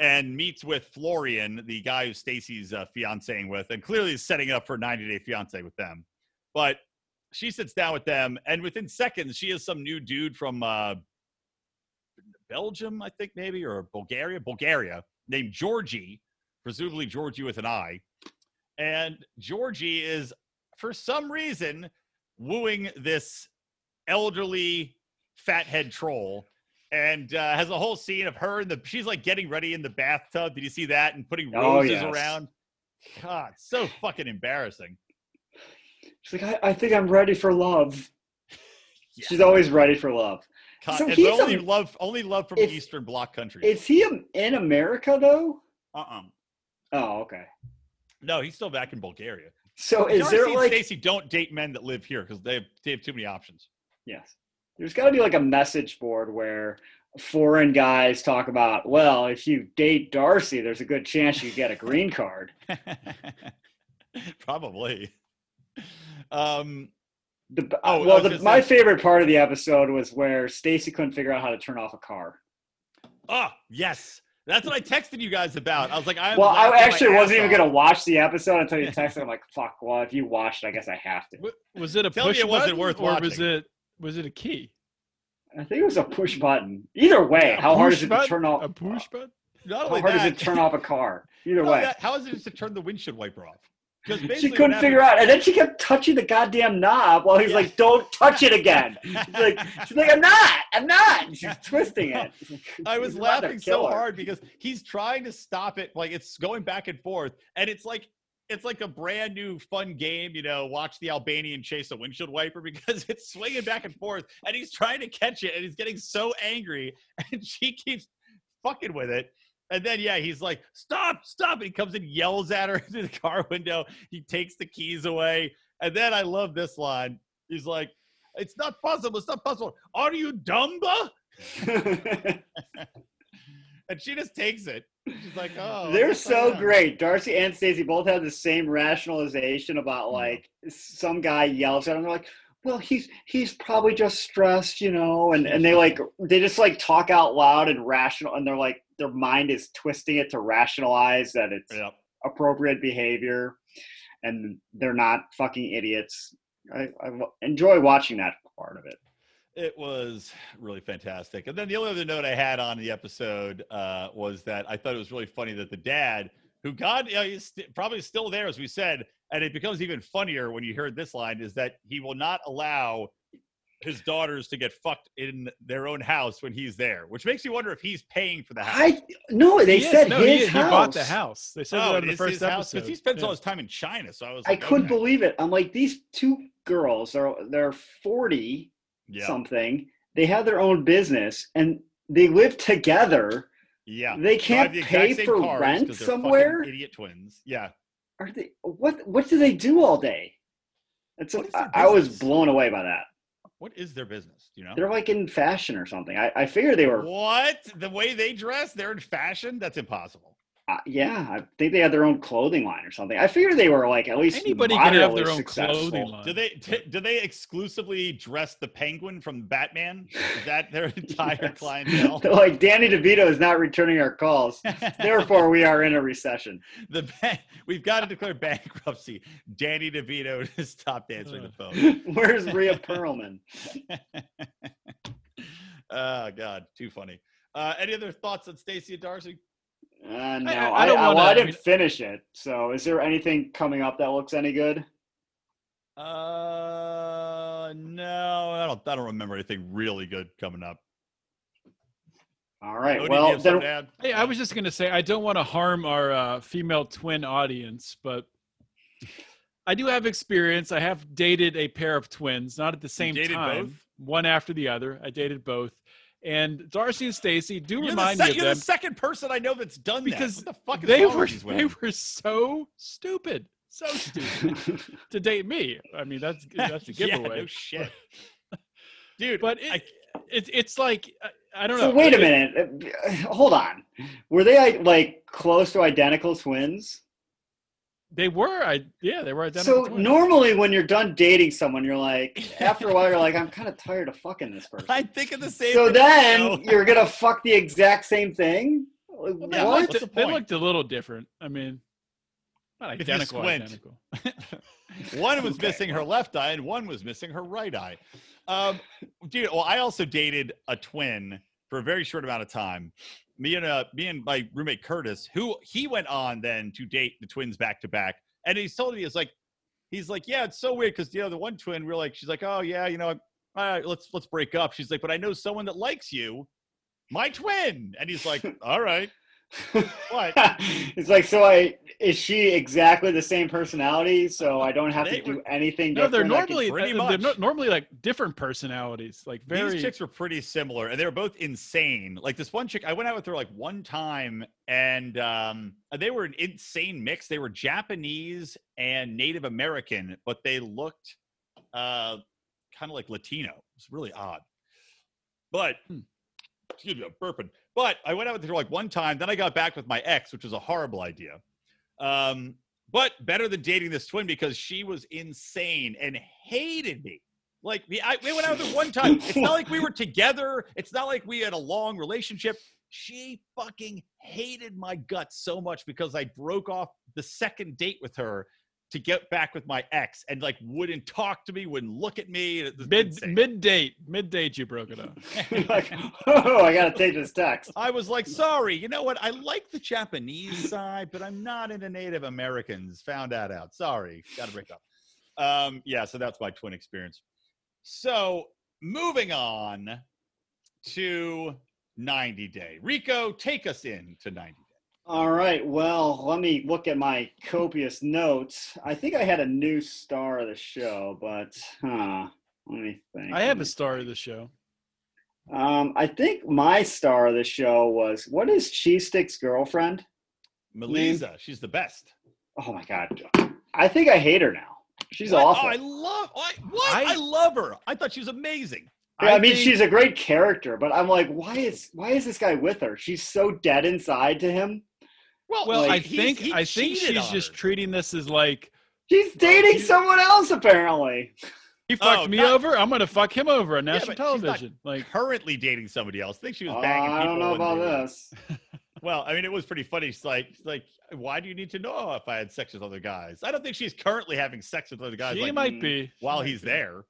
and meets with Florian, the guy who Stacey's uh, fianceing with, and clearly is setting up for 90 day fiance with them. But she sits down with them, and within seconds, she is some new dude from uh, Belgium, I think maybe, or Bulgaria, Bulgaria, named Georgie, presumably Georgie with an I. And Georgie is, for some reason, wooing this elderly fathead troll and uh, has a whole scene of her in the she's like getting ready in the bathtub did you see that and putting Oh, roses yes. around god so fucking embarrassing She's like, I, I think I'm ready for love. [laughs] Yeah. She's always ready for love. God, So he's only a- love only love from eastern bloc countries Is he in America though? uh-uh Oh, okay. no he's still back in bulgaria So is there and like Stacey don't date men that live here because they have, they have too many options yes? There's got to be like a message board where foreign guys talk about, well, if you date Darcy, there's a good chance you get a green card. [laughs] probably um The, Oh, well, the, my say- favorite part of the episode was where Stacey couldn't figure out how to turn off a car. oh yes that's what i texted you guys about i was like i'm well, I actually wasn't even gonna watch the episode until you [laughs] texted. I'm like, fuck. Well, if you watched, it, I guess I have to. Wa- Was it a Tell me push it wasn't button, worth or was it was it a key? I think it was a push button. Either way, A how hard is it button? to turn off a push button? not How hard is it to turn off a car? Either way. that- how is it just to turn the windshield wiper off? Because She couldn't figure out, and then she kept touching the goddamn knob while he's Yeah. like, "Don't touch it again." [laughs] She's like, "She's like, I'm not, I'm not." And she's twisting it. [laughs] I was He's about to laughing so her. hard because he's trying to stop it, like it's going back and forth, and it's like it's like a brand new fun game, you know. Watch the Albanian chase a windshield wiper [laughs] because it's swinging back and forth, and he's trying to catch it, and he's getting so angry, [laughs] and she keeps fucking with it. And then yeah, he's like, "Stop, stop!" And he comes and yells at her [laughs] through the car window. He takes the keys away, and then I love this line. He's like, "It's not possible. It's not possible. Are you dumba?" And she just takes it. She's like, "Oh, They're so am." great. Darcy and Stacey both have the same rationalization about like some guy yells at them. They're like, "Well, he's he's probably just stressed, you know," and and they like they just like talk out loud and rational, and they're like their mind is twisting it to rationalize that it's Yep. appropriate behavior, and they're not fucking idiots. I, I enjoy watching that part of it. It was really fantastic. And then the only other note I had on the episode uh, was that I thought it was really funny that the dad, who God, you know, he's st- probably still there, as we said, and it becomes even funnier when you heard this line, is that he will not allow his daughters to get fucked in their own house when he's there, which makes you wonder if he's paying for the house. I no, they He is- said no, his he, house. he bought the house. They said oh, that it in the first house episode. because he spends Yeah. all his time in China. So I was, like, I like, couldn't okay. believe it. I'm like, these two girls are they're 40 Yeah, something. They have their own business and they live together. yeah. They can't the pay for cars rent somewhere. Idiot twins. Yeah. Are they what what do they do all day? It's What I, was blown away by that. What is their business? Do you know? They're like in fashion or something. I, I figured they were What? The way they dress, they're in fashion? That's impossible. Uh, yeah, I think they had their own clothing line or something. I figured they were like at least Anybody can have their own successful. clothing line. Do they t- do they exclusively dress the penguin from Batman? Is that their [laughs] [laughs] entire Yes. clientele? They're like Danny DeVito is not returning our calls. [laughs] Therefore, we are in a recession. the ba- we've got to declare bankruptcy. Danny DeVito has stopped answering the phone. Where's Rhea Perlman? oh God, too funny. Uh, any other thoughts on Stacey and Darcy? Uh, no, I- I, I don't I, wanna- I I didn't mean- finish it. So, is there anything coming up that looks any good? Uh, no, I don't. I don't remember anything really good coming up. All right. Odie, well, have then. Hey, I was just gonna say I don't want to harm our uh, female twin audience, but I do have experience. I have dated a pair of twins, not at the same dated time, both? one after the other. I dated both, and Darcy and Stacey do You're, the, remind se- me of you're them the second person I know that's done because that. What the fuck is they were with they were so stupid, so stupid [laughs] to date me. I mean, that's [laughs] that's a Yeah, giveaway. no shit. [laughs] Dude, But I- it, it, it's like I, I don't so know. wait a minute. Hold on. Were they like close to identical twins? They were, I yeah, they were identical. So twins. normally, when you're done dating someone, you're like, [laughs] after a while, you're like, I'm kind of tired of fucking this [laughs] person. I think of the [laughs] same. So thing, then though. you're gonna fuck the exact same thing? Like, Well, they, what? looked, the they looked a little different. I mean, not identical, identical. one was Okay, missing her left eye and one was missing her right eye. Um, dude, well, I also dated a twin for a very short amount of time. Me and uh, me and my roommate Curtis, who he went on then to date the twins back to back, and he's told me it's like, he's like, yeah, it's so weird because you know the one twin, we're like, she's like, oh yeah, you know, all right, let's let's break up. She's like, but I know someone that likes you, my twin, and he's like, [laughs] all right, what? [laughs] it's like so. I is she exactly the same personality? So I don't have They to do were- anything. No, they're different? Normally pretty uh, they're no- much. normally like different personalities, like very. These chicks were pretty similar, and they were both insane. Like this one chick, I went out with her like one time, and um, they were an insane mix. They were Japanese and Native American, but they looked uh, kind of like Latino. It was really odd. But Hmm. Excuse me, I'm burping. But I went out with her like one time. Then I got back with my ex, which was a horrible idea. Um, but better than dating this twin because she was insane and hated me. Like we, I, we went out with her one time. It's not like we were together. It's not like we had a long relationship. She fucking hated my guts so much because I broke off the second date with her to get back with my ex and like wouldn't talk to me, wouldn't look at me. Mid mid date mid date you broke it up. [laughs] like, oh, I gotta take this text. I was like, sorry, you know what? I like the Japanese side, but I'm not into Native Americans. Found that out. Sorry, got to break up. Um, yeah, so that's my twin experience. So moving on to 90 Day. Rico, take us in to 90 Day. All right. Well, let me look at my copious notes. I think I had a new star of the show, but huh. Let me think. I have a star of the show. Um, I think my star of the show was what is Cheese Stick's girlfriend? Melissa, she's the best. Oh my god, I think I hate her now. She's What? awful. Oh, I love oh, I, what? I- I, love her. I thought she was amazing. Yeah, I, mean, think- she's a great character, but I'm like, why is why is this guy with her? She's so dead inside to him. Well, Well, like, I think he I think she's just her. treating this as like She's dating you- someone else apparently. he fucked Oh, me not- over. I'm gonna fuck him over on Yeah, national but she's not television. Like currently dating somebody else. I think she was Uh, banging people. I don't know about this. [laughs] Well, I mean, it was pretty funny. She's like, she's like, why do you need to know if I had sex with other guys? I don't think she's currently having sex with other guys she like, might mm, be. While might he's be. there.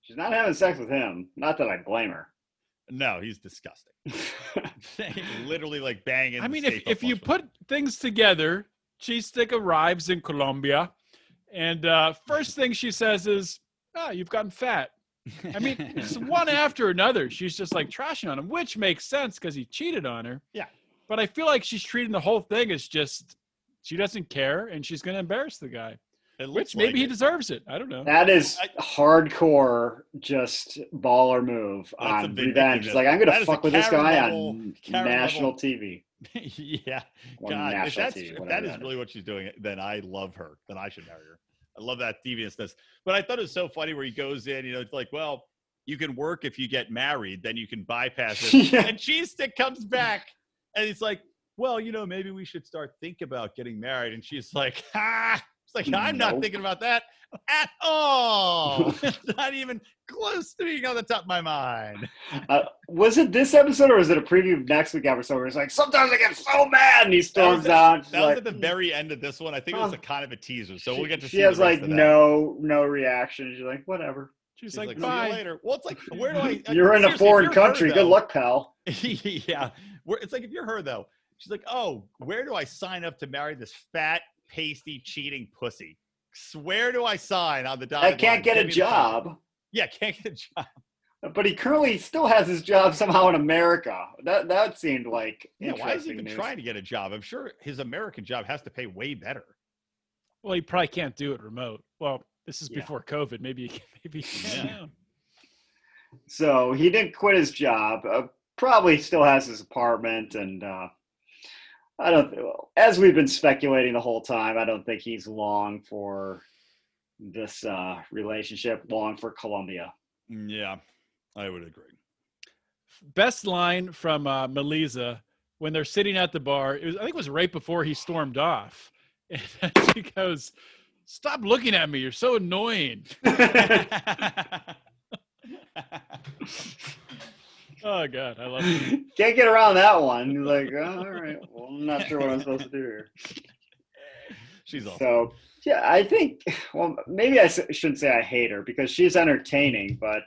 She's not having sex with him. Not that I blame her. No, he's disgusting. [laughs] Literally like banging. I mean, if, if you put things together, Cheese Stick arrives in Colombia, and uh, first thing she says is, "Ah, you've gotten fat." I mean, it's [laughs] one after another. She's just like trashing on him, which makes sense because he cheated on her. Yeah. But I feel like she's treating the whole thing as just she doesn't care and she's going to embarrass the guy, which maybe like he it. deserves it. I don't know. That is I- hardcore, just baller move That's on revenge. Like I'm gonna fuck with this guy level- on national level- TV. [laughs] yeah. Or God, if that's TV, if that is that really what she's doing, then I love her. Then I should marry her. I love that deviousness. But I thought it was so funny where he goes in, you know, it's like, well, you can work if you get married, then you can bypass it. [laughs] Yeah. And Cheese Stick comes back and he's like, well, you know, maybe we should start think about getting married. And she's like, [laughs] ha. It's [laughs] like, I'm not thinking about that at all. [laughs] [laughs] not even close to being on the top of my mind. Uh, was it this episode or was it a preview of next week episode where it's like sometimes I get so mad and he storms out. that was like, at the very end of this one. I think it was a kind of a teaser. So she, we'll get to she see has the rest like no no reaction. She's like whatever. She's, She's like, like, bye. later. Well, it's like, where do I? You're in a foreign you're her, country. Good luck, pal. yeah, it's like if you're her though, she's like, oh, where do I sign up to marry this fat, pasty, cheating pussy? Where do I sign on the dotted I can't get Give a me the sign. job. Yeah, can't get a job. But he currently still has his job somehow in America. That that seemed like Yeah, why is he even news. trying to get a job? I'm sure his American job has to pay way better. Well, he probably can't do it remote. Well, this is Yeah. before COVID. Maybe [laughs] maybe can. Yeah. So he didn't quit his job. Uh, probably still has his apartment, and uh, I don't. As we've been speculating the whole time, I don't think he's long for this uh, relationship. Long for Colombia. Mm, Yeah, I would agree. Best line from uh, Melisa when they're sitting at the bar. It was, I think it was right before he stormed off. [laughs] And she goes, "Stop looking at me. You're so annoying." [laughs] [laughs] Oh God, I love it. [laughs] Can't get around that one. He's like, oh, all right, well, I'm not sure what I'm supposed to do here. She's awesome. So yeah, I think. Well, maybe I shouldn't say I hate her because she's entertaining, but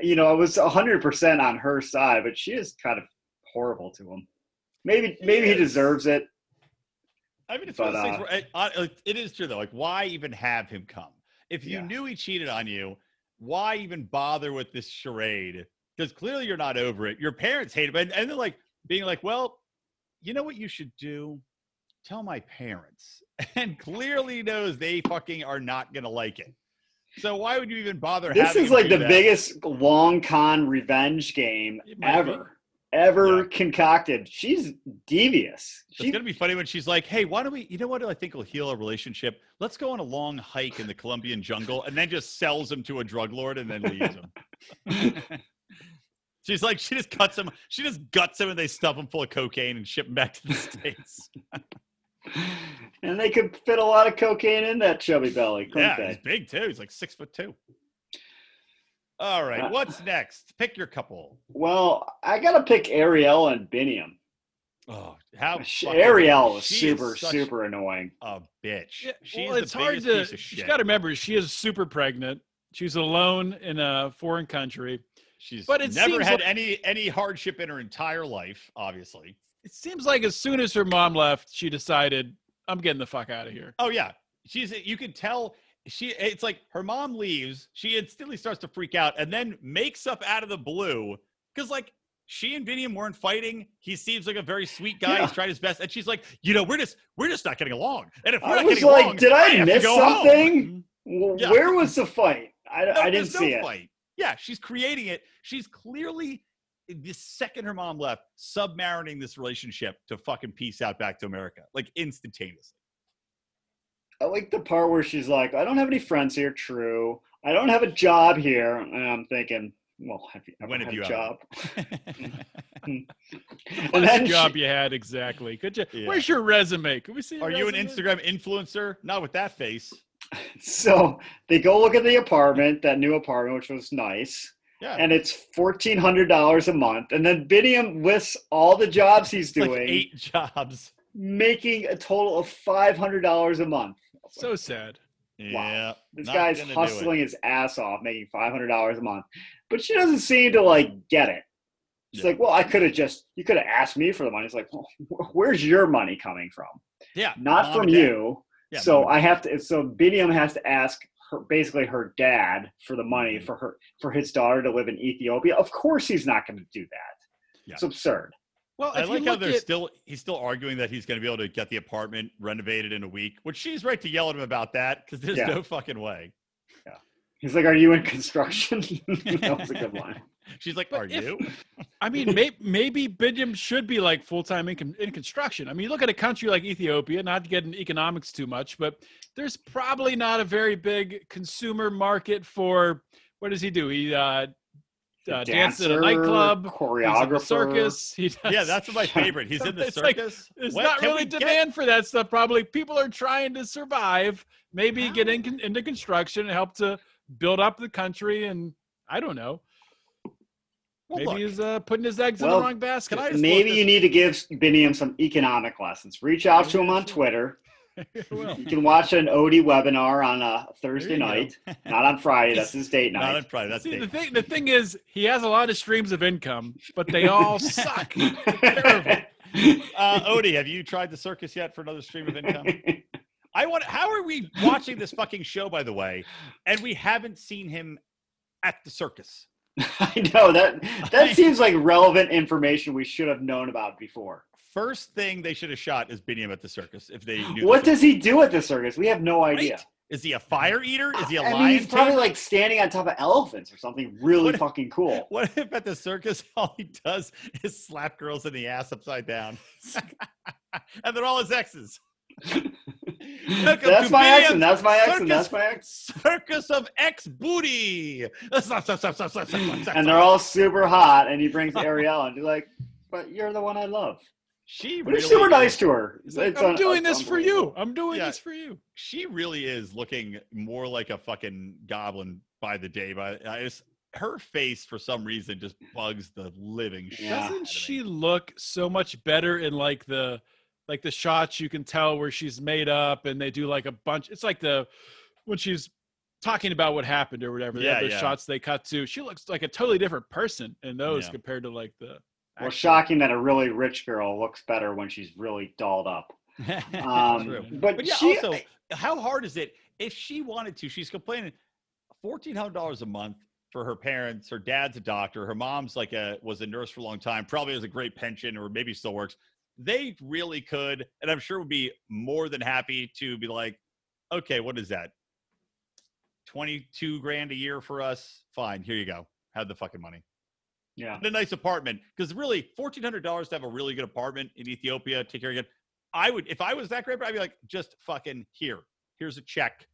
you know, I was hundred percent on her side, but she is kind of horrible to him. Maybe maybe he deserves it. I mean, it's But, one of those things uh, where it, uh, it- it is true though. Like, why even have him come? If you Yeah. knew he cheated on you, why even bother with this charade? Because clearly you're not over it. Your parents hate it, and, and they're like being like, "Well, you know what you should do? Tell my parents." [laughs] And clearly knows they fucking are not gonna like it. So why would you even bother? This is like the that? biggest long con revenge game might be. ever, ever Yeah. concocted. She's devious. It's gonna be funny when she's like, "Hey, why don't we? You know what? I think will heal a relationship. Let's go on a long hike in the Colombian jungle, and then just sells him to a drug lord, and then leaves him." [laughs] she's like, she just cuts him. She just guts him, and they stuff him full of cocaine and ship him back to the states. [laughs] and they could fit a lot of cocaine in that chubby belly, yeah, they? he's big too. He's like six foot two. All right, Uh, what's next? Pick your couple. Well, I gotta pick Ariel and Biniam. Oh, how Ariel is super, such super annoying. a bitch. Yeah, She's well, the it's hard biggest to. piece of She's shit. got to remember she is super pregnant. She's alone in a foreign country. She's But it never had like- any any hardship in her entire life, obviously. It seems like as soon as her mom left, she decided, "I'm getting the fuck out of here." Oh yeah, she's. You can tell she. It's like her mom leaves. She instantly starts to freak out, and then makes up out of the blue because like she and Biniam weren't fighting. He seems like a very sweet guy. Yeah. He's tried his best, and she's like, you know, we're just we're just not getting along. And if we're I not was getting like, along, did I have to miss go home." something? Mm-hmm. Yeah. Where was the fight? I, No, I didn't there's no see it. fight. Yeah, she's creating it. She's clearly eh, the second her mom left, submarining this relationship to fucking peace out back to America, like instantaneously. I like the part where she's like, I don't have any friends here. True. I don't have a job here. And I'm thinking, well, have you ever When had have you a ever? job? [laughs] [laughs] and What then job she- you had exactly? Could you? Yeah. Where's your resume? Can we see? your Are you an? Instagram influencer? Not with that face. [laughs] so they go look at the apartment, that new apartment, which was nice. Yeah. And it's fourteen hundred dollars a month. And then Biniam lists all the jobs he's It's like doing, eight jobs. making a total of five hundred dollars a month. So sad. Yeah. This guy's gonna do it. hustling his ass off, making five hundred dollars a month, but she doesn't seem to like get it. She's Yeah. like, "Well, I could have just you could have asked me for the money." It's like, well, "Where's your money coming from? Yeah. Not from and dad. you." Yeah, so I have to. So Biniam has to ask her, basically her dad, for the money Mhm. for her for his daughter to live in Ethiopia. Of course, he's not going to do that. Yeah. It's absurd. Well, I like how they're at, still he's still arguing that he's going to be able to get the apartment renovated in a week, which she's right to yell at him about that because there's Yeah. no fucking way. Yeah, he's like, "Are you in construction?" [laughs] that was a good line. She's like, But "Are if- you?" [laughs] I mean, may, maybe Biniam should be like full time in, in construction. I mean, look at a country like Ethiopia, not to get into economics too much, but there's probably not a very big consumer market for what does he do? He uh, uh, dances at a Dancer, nightclub, he's in choreographer, circus. He does, [laughs] Yeah, that's my favorite. He's in the It's like- circus. There's What not can really we get? demand for that stuff. Probably people are trying to survive. Maybe get in, into construction and help to build up the country. And I don't know. Well, Maybe look, he's uh, putting his eggs in the wrong basket. I just Maybe you need to give Biniam some economic lessons. Reach out to him on Twitter. [laughs] You can watch an Odie webinar on a Thursday you go. night, not on Friday. That's his date [laughs] night. not on. Friday. That's See, the thing, the thing is, he has a lot of streams of income, but they [laughs] all suck. terrible. Uh, Odie, have you tried the circus yet for another stream of income? I want. How are we watching this fucking show, by the way, and we haven't seen him at the circus? [laughs] I know that that [laughs] seems like relevant information we should have known about before. First thing they should have shot is Biniam at the circus. If they knew. What does he do at the circus? We have no idea. Right? Is he a fire eater? Is he a I lion? mean, he's probably like standing on top of elephants or something really What- fucking cool. [laughs] What if at the circus all he does is slap girls in the ass upside down, and they're all his exes? Welcome That's my Biniam's accent. That's my accent. circus- That's my accent. Circus of ex booty. And And they're all super hot, and he brings [laughs] Ariel, and he's like, "But you're the one I love." She But really he's super is- nice to her. Like, It's I'm un- doing it's this for you. I'm doing Yeah. this for you. She really is looking more like a fucking goblin by the day. But I just, her face, for some reason, just bugs the living shit. Yeah. out of me. Doesn't she look so much better in like the like the shots you can tell where she's made up and they do like a bunch it's like the when she's talking about what happened or whatever. They have Yeah, those yeah. shots they cut to. She looks like a totally different person in those Yeah. compared to like the Well, shocking that a really rich girl looks better when she's really dolled up. [laughs] Um, True. but, But yeah, she, also, how hard is it if she wanted to? She's complaining fourteen hundred dollars a month for her parents. Her dad's a doctor. Her mom's like a was a nurse for a long time. Probably has a great pension, or maybe still works. They really could, and I'm sure would be more than happy to be like, okay, what is that? Twenty-two grand a year for us. Fine, here you go. Have the fucking money yeah, and a nice apartment. Because really, fourteen hundred dollars to have a really good apartment in Ethiopia, take care of it. I would, if I was that great, I'd be like, just fucking here. Here's a check.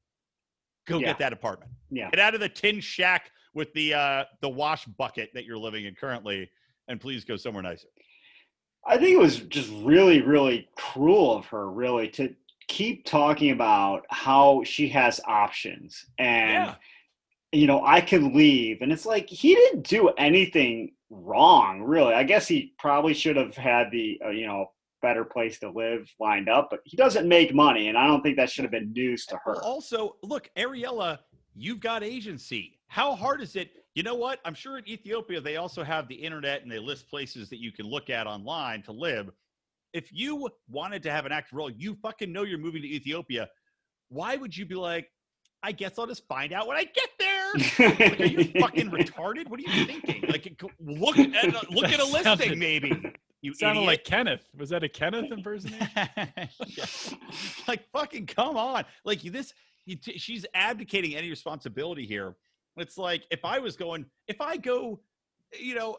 Go Yeah. get that apartment. yeah. Get out of the tin shack with the uh the wash bucket that you're living in currently, and please go somewhere nicer. I think it was just really, really cruel of her, really, to keep talking about how she has options and Yeah. you know I can leave, and it's like he didn't do anything wrong, really. I guess he probably should have had the uh, you know better place to live lined up, but he doesn't make money, and I don't think that should have been news to her. Also, look, Ariella, you've got agency. How hard is it? You know what? I'm sure in Ethiopia they also have the internet and they list places that you can look at online to live. If you wanted to have an active role, you fucking know you're moving to Ethiopia. Why would you be like, I guess I'll just find out when I get there? Like, are you fucking retarded? What are you thinking? Like, uh, [laughs] look at a, look at a sounded- listing, maybe. [laughs] You sounded idiot. like Kenneth. Was that a Kenneth impersonation? Yeah. [laughs] Like fucking come on. Like this you t- she's abdicating any responsibility here. It's like if I was going if I go you know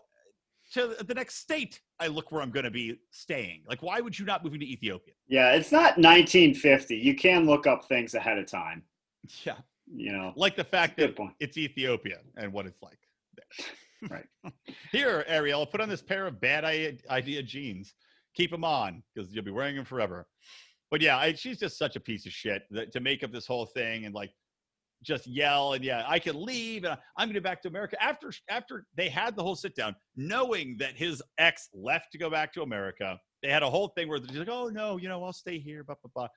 to the next state, I look where I'm going to be staying. Like why would you not moving to Ethiopia? yeah, it's not 1950. You can look up things ahead of time. Yeah. You know, Like the fact that point. it's Ethiopia and what it's like. there. [laughs] Right. [laughs] Here, Ariel, put on this pair of bad idea jeans. Keep them on because you'll be wearing them forever. But yeah, I, she's just such a piece of shit that, to make up this whole thing and like just yell and yeah, I can leave and I'm going to back to America after after they had the whole sit down, knowing that his ex left to go back to America. They had a whole thing where she's like, "Oh no, you know, I'll stay here." Blah blah blah.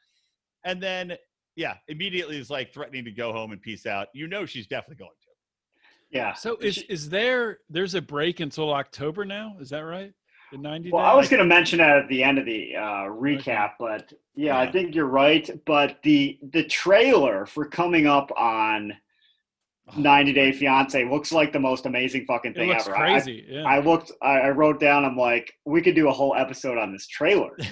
And then yeah, immediately is like threatening to go home and peace out. You know she's definitely going to. Yeah. So is is there there's a break until October now? Is that right? The 90 Well? I was going to mention that at the end of the uh, recap, but yeah, I think you're right. But the the trailer for coming up on 90 Day Fiance looks like the most amazing fucking thing ever. I- crazy. yeah. I, looked, I, I wrote down. I'm like, we could do a whole episode on this trailer. [laughs]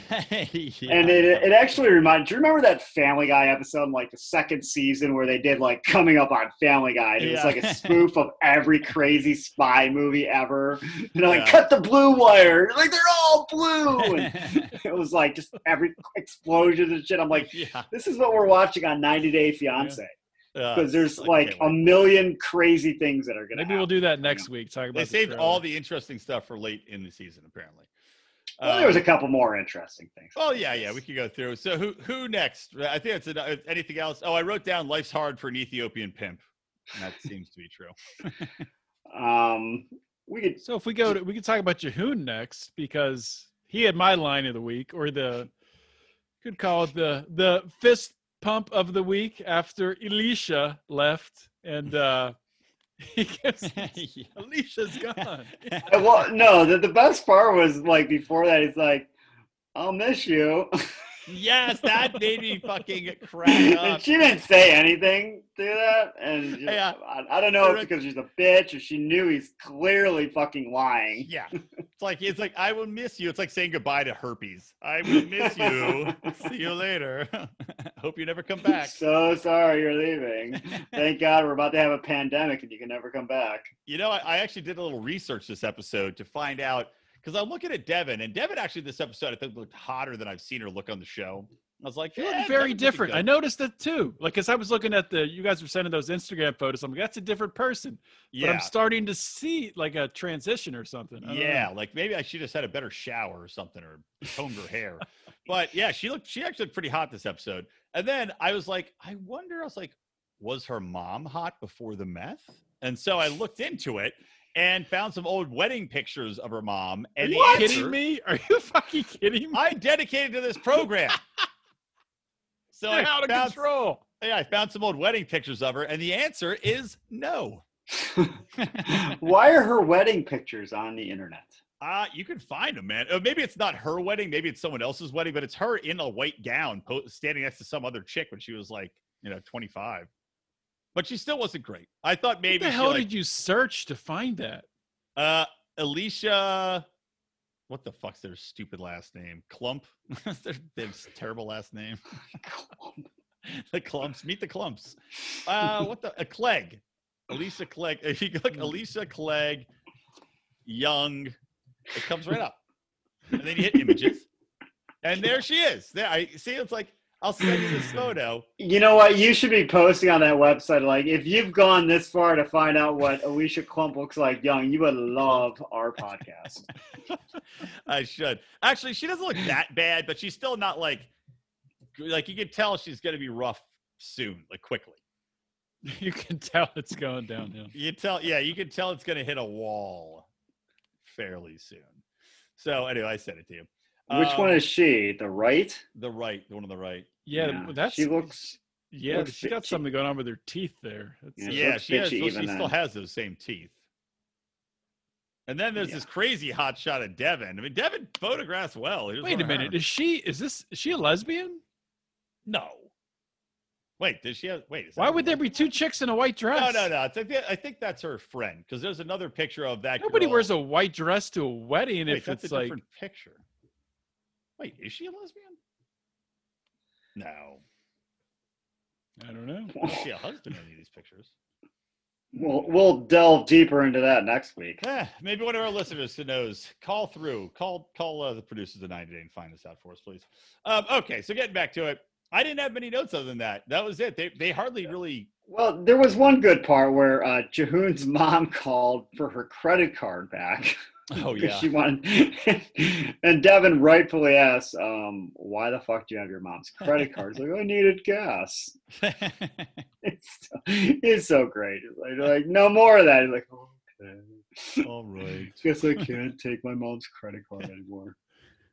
Yeah. And it, it actually reminded. Do you remember that Family Guy episode, in, like the second season, where they did like coming up on Family Guy? It was like a spoof of every crazy spy movie ever. [laughs] You know, like Yeah. cut the blue wire. Like they're all blue. [laughs] And it was like just every explosion and shit. I'm like, yeah, this is what we're watching on 90 Day Fiance because there's I like a million crazy things that are gonna. Maybe we'll do that next week. Talk about They the saved trailer. all the interesting stuff for late in the season, apparently. Well, there was a Um, couple more interesting things. Oh yeah, yeah, we could go through. So who who next? I think it's an, anything else. Oh, I wrote down life's hard for an Ethiopian pimp. And that seems to be true. [laughs] Um, we could. So if we go to, we could talk about Jihoon next because he had my line of the week, or the could call it the the fist pump of the week after Elisha left, and uh [laughs] he gives [laughs] Yeah. Alicia's gone. [laughs] I, well, no, the, the best part was like before that. He's like, "I'll miss you." Yes, that made me fucking crack [laughs] up. she didn't say anything to that, and know, Yeah. I, I don't know if because she's a bitch or she knew he's clearly fucking lying. Yeah, it's like it's like I will miss you. It's like saying goodbye to herpes. I will miss you. [laughs] See you later. [laughs] Hope you never come back. So sorry you're leaving. Thank God we're about to have a pandemic and you can never come back. You know, I, I actually did a little research this episode to find out because I'm looking at Deavan, and Deavan actually this episode I think looked hotter than I've seen her look on the show. I was like, She yeah, looked eh, very different. I noticed that too. Like, cause I was looking at the, you guys were sending those Instagram photos. I'm like, that's a different person. But I'm starting to see like a transition or something. Know. yeah, like maybe I should have had a better shower or something, or combed her hair. [laughs] But yeah, she looked. She actually looked pretty hot this episode. And then I was like, I wonder. I was like, was her mom hot before the meth? And so I looked into it and found some old wedding pictures of her mom. Are you the answer, kidding me? Are you fucking kidding me? I dedicated to this program. [laughs] So You're I out of found, control. yeah, I found some old wedding pictures of her, and the answer is no. [laughs] Why are her wedding pictures on the internet? Uh, you can find them, man. Uh, maybe it's not her wedding, maybe it's someone else's wedding, but it's her in a white gown, po- standing next to some other chick when she was like, you know, 25. But she still wasn't great. I thought maybe what the she, hell like, did you search to find that? uh, Alicia. What the fuck's their stupid last name? Clump. [laughs] their, their terrible last name. [laughs] the Clumps. Meet the Clumps. Uh, what the? A Clegg. Alicia Clegg. If you look, [laughs] Alicia Clegg, young, it comes right up. And then you hit images, and there she is. There, I see. It's like I'll send you this photo. You know what? You should be posting on that website. Like, if you've gone this far to find out what Alicia Clump looks like young, you would love our podcast. [laughs] I should actually. She doesn't look that bad, but she's still not like like you can tell she's going to be rough soon, like quickly. [laughs] You can tell it's going downhill. You tell, yeah, you can tell it's going to hit a wall fairly soon. So anyway, I sent it to you. Which Um, one is she? The right? the right? The one on the right. Yeah, Yeah, that's she looks- Yeah, looks she got bitchy. something going on with her teeth there. That's- Yeah, she Yeah, she has. bitchy she even still has those same teeth. And then there's Yeah. this crazy hot shot of Deavan. I mean, Deavan photographs well. Here's Wait a minute. Is she? Is this? Is she a lesbian? No. Wait, does she have? Wait. Is Why would there be two chicks in a white dress? No, no, no. It's I think that's her friend because there's another picture of that. Nobody girl. wears a white dress to a wedding Wait, if that's it's a like. different picture. Wait, is she a lesbian? No. I don't know. I don't see a husband in any of these pictures. We'll, we'll delve deeper into that next week. Eh, maybe one of our listeners who knows, call through, call call uh, the producers of 90 Day and find this out for us, please. Um, okay, so getting back to it, I didn't have many notes other than that. That was it. They they hardly really. Well, there was one good part where uh, Jihoon's mom [laughs] called for her credit card back. [laughs] Oh 'cause yeah. She wanted, [laughs] and Deavan rightfully asks, um, "Why the fuck do you have your mom's credit card?" He's like, "I needed gas." [laughs] [laughs] It's so, it's so great. It's like, like, no more of that. He's like, okay. All right. Guess I can't take my mom's credit card anymore.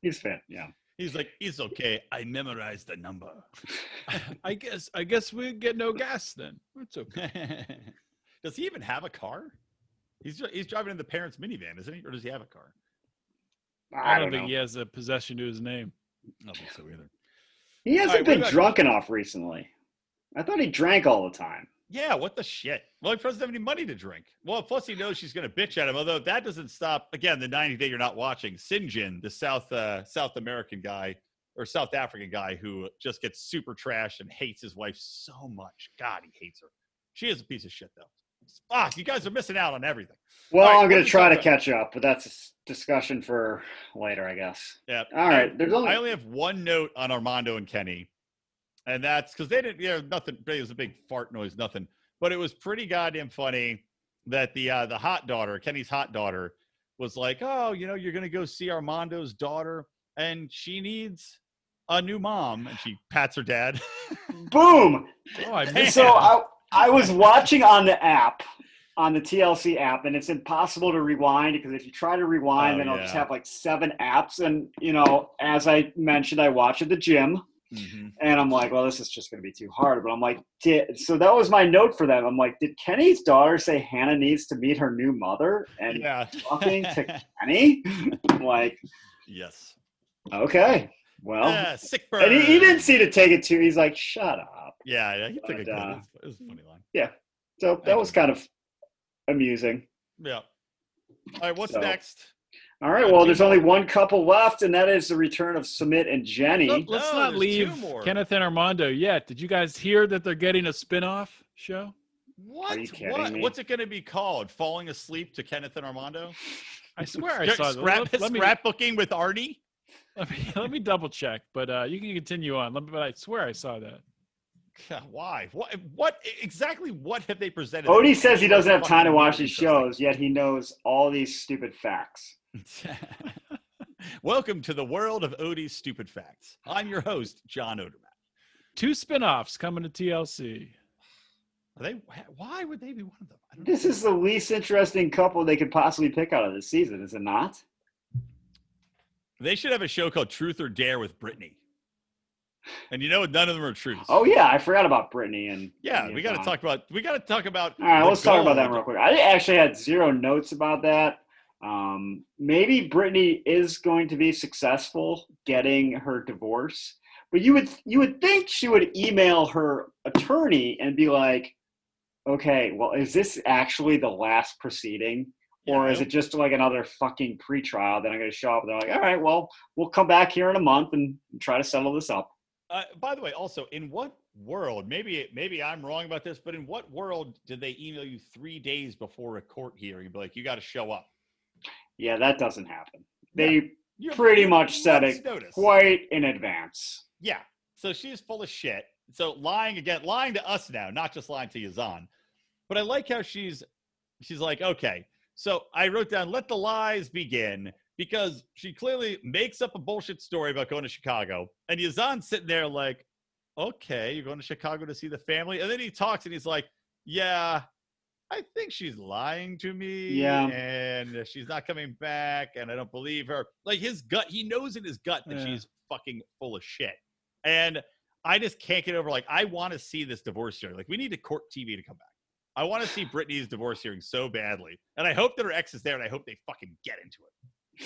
He's fan, yeah. He's like, he's okay. I memorized the number. I guess I guess we get no gas then. It's okay. does he even have a car? He's he's driving in the parents' minivan, isn't he? Or does he have a car? I, I don't, don't think know. he has a possession to his name. I don't think so either. He hasn't Alright, what been about- drunk enough recently. I thought he drank all the time. Yeah, what the shit? Well, he doesn't have any money to drink. Well, plus he knows she's going to bitch at him. Although that doesn't stop. Again, the 90 day you're not watching. Syngin, the South uh, South American guy or South African guy who just gets super trash and hates his wife so much. God, he hates her. She is a piece of shit though. Fuck, you guys are missing out on everything. Well, All right, I'm going to try to catch up, but that's a s- discussion for later, I guess. Yeah. All right. There's only, I only have one note on Armando and Kenny, and that's because they didn't. You know, nothing. It was a big fart noise, nothing. But it was pretty goddamn funny that the uh, the hot daughter, Kenny's hot daughter, was like, "Oh, you know, you're gonna go see Armando's daughter, and she needs a new mom," and she pats her dad. [laughs] boom. Oh, I missed So I, I was watching on the app, on the TLC app, and it's impossible to rewind because if you try to rewind, Oh, then I'll just have like seven apps. And, you know, as I mentioned, I watch at the gym. Mhm. And I'm like, well, this is just going to be too hard. But I'm like, did, so that was my note for them. I'm like, did Kenny's daughter say Hannah needs to meet her new mother and Yeah. talking to [laughs] Kenny? [laughs] I'm like, yes. okay, well, Ah, sick bird. and he, he didn't seem to take it too. He's like, shut up. Yeah, yeah. He took a But, good. uh, it, was, it was a funny line. Yeah, so that was kind of amusing. Yeah. All right. What's So- next? All right, well, there's only one couple left, and that is the return of Sumit and Jenny. Let, us No, not leave two. Kenneth and Armando yet. Did you guys hear that they're getting a spin-off show? What? what? me? What's it going to be called? Falling asleep to Kenneth and Armando? I swear I Scrap, saw that. scrap, Let, let me, scrapbooking with Arnie? Let me [laughs] let me double check, but uh, you can continue on. Me- But I swear I saw that. God, Why? What? What exactly? What have they presented? Odie says he doesn't have time to watch these interesting. shows, yet he knows all these stupid facts. [laughs] Welcome to the world of Odie's stupid facts. I'm your host, John Odermatt. Two spin-offs coming to TLC. Are they? Why would they be one of them? I don't This know. is the least interesting couple they could possibly pick out of this season, is it not? They should have a show called Truth or Dare with Brittany. And you know, none of them are truths. Oh yeah, I forgot about Brittany and yeah. and We got to talk about. We got to talk about. All right, let's talk about that real quick. I actually had zero notes about that. Um, maybe Brittany is going to be successful getting her divorce, but you would you would think she would email her attorney and be like, "Okay, well, is this actually the last proceeding, or is it just like another fucking pretrial that I'm going to show up?" And they're like, "All right, well, we'll come back here in a month and try to settle this up." Uh, by the way, also, in what world? Maybe maybe I'm wrong about this, but in what world did they email you three days before a court hearing? Be like, you got to show up. Yeah, that doesn't happen. They You have pretty much said it Notice. quite in advance. Yeah. So she's full of shit. So lying again, lying to us now, not just lying to Yazan. But I like how she's she's like, okay. So I wrote down, let the lies begin, because she clearly makes up a bullshit story about going to Chicago. And Yazan's sitting there like, okay, you're going to Chicago to see the family. And then he talks and he's like, yeah, I think she's lying to me. Yeah. And she's not coming back. And I don't believe her. Like his gut, he knows in his gut that Yeah. she's fucking full of shit. And I just can't get over like I want to see this divorce hearing. Like we need a court TV to come back. I want to see Brittany's divorce hearing so badly, and I hope that her ex is there, and I hope they fucking get into it.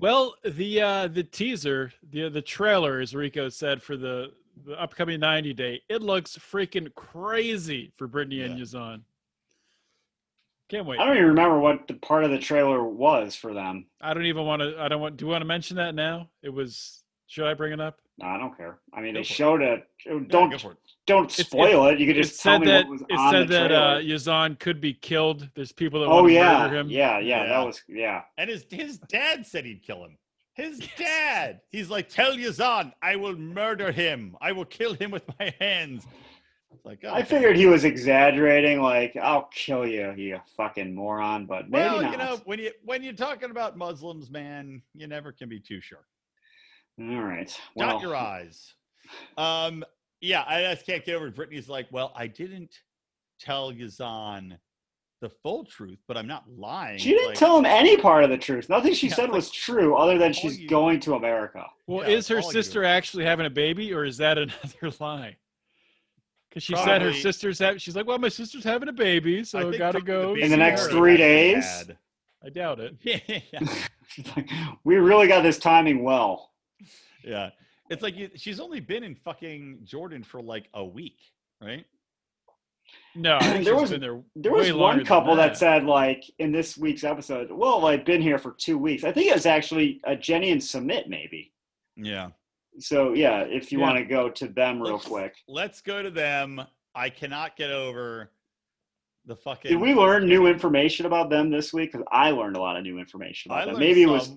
Well, the uh, the teaser, the the trailer, as Rico said for the the upcoming 90 day, it looks freaking crazy for Brittany and Yeah. Yazan. Can't wait. I don't even remember what the part of the trailer was for them. I don't even want to. I don't want. Do you want to mention that now? It was. Should I bring it up? No, I don't care. I mean, Go they for it. showed it. Don't go for it. Don't spoil it. You could just tell said me that what was it on said the that trailer. uh, Yazan could be killed. There's people that oh want to yeah, murder him. yeah, yeah, Yeah. That was yeah. And his his dad said he'd kill him. His dad. He's like, tell Yazan, I will murder him. I will kill him with my hands. It's like, I okay. figured he was exaggerating. Like, I'll kill you, you fucking moron. But maybe Well, not. you know, when you when you're talking about Muslims, man, you never can be too sure. All right. Dot your eyes. Um, yeah, I just can't get over it. Brittany's like, well, I didn't tell Yazan the full truth, but I'm not lying. She didn't Like, tell him any part of the truth. Nothing she [laughs] Yeah, said like, was true, other than she's you- going to America. Well, Yeah, is her all you- sister actually having a baby, or is that [laughs] another lie? Because she said her sister's having. She's like, "Well, my sister's having a baby, so think gotta go." baby In the next her." three days? had- I doubt it. [laughs] Yeah. She's like, we really got this timing well. Yeah. It's like you, she's only been in fucking Jordan for like a week, right? No, I [clears throat] think There she's was- been there. There way was one couple that. that. said, like, in this week's episode, well, I've been here for two weeks. I think it was actually a Jenny and Sumit, maybe. Yeah. So, yeah, if you Yeah. want to go to them real Let's- quick. Let's go to them. I cannot get over the fucking. Did we learn new information about them this week? Because I learned a lot of new information I about them. learned Maybe it was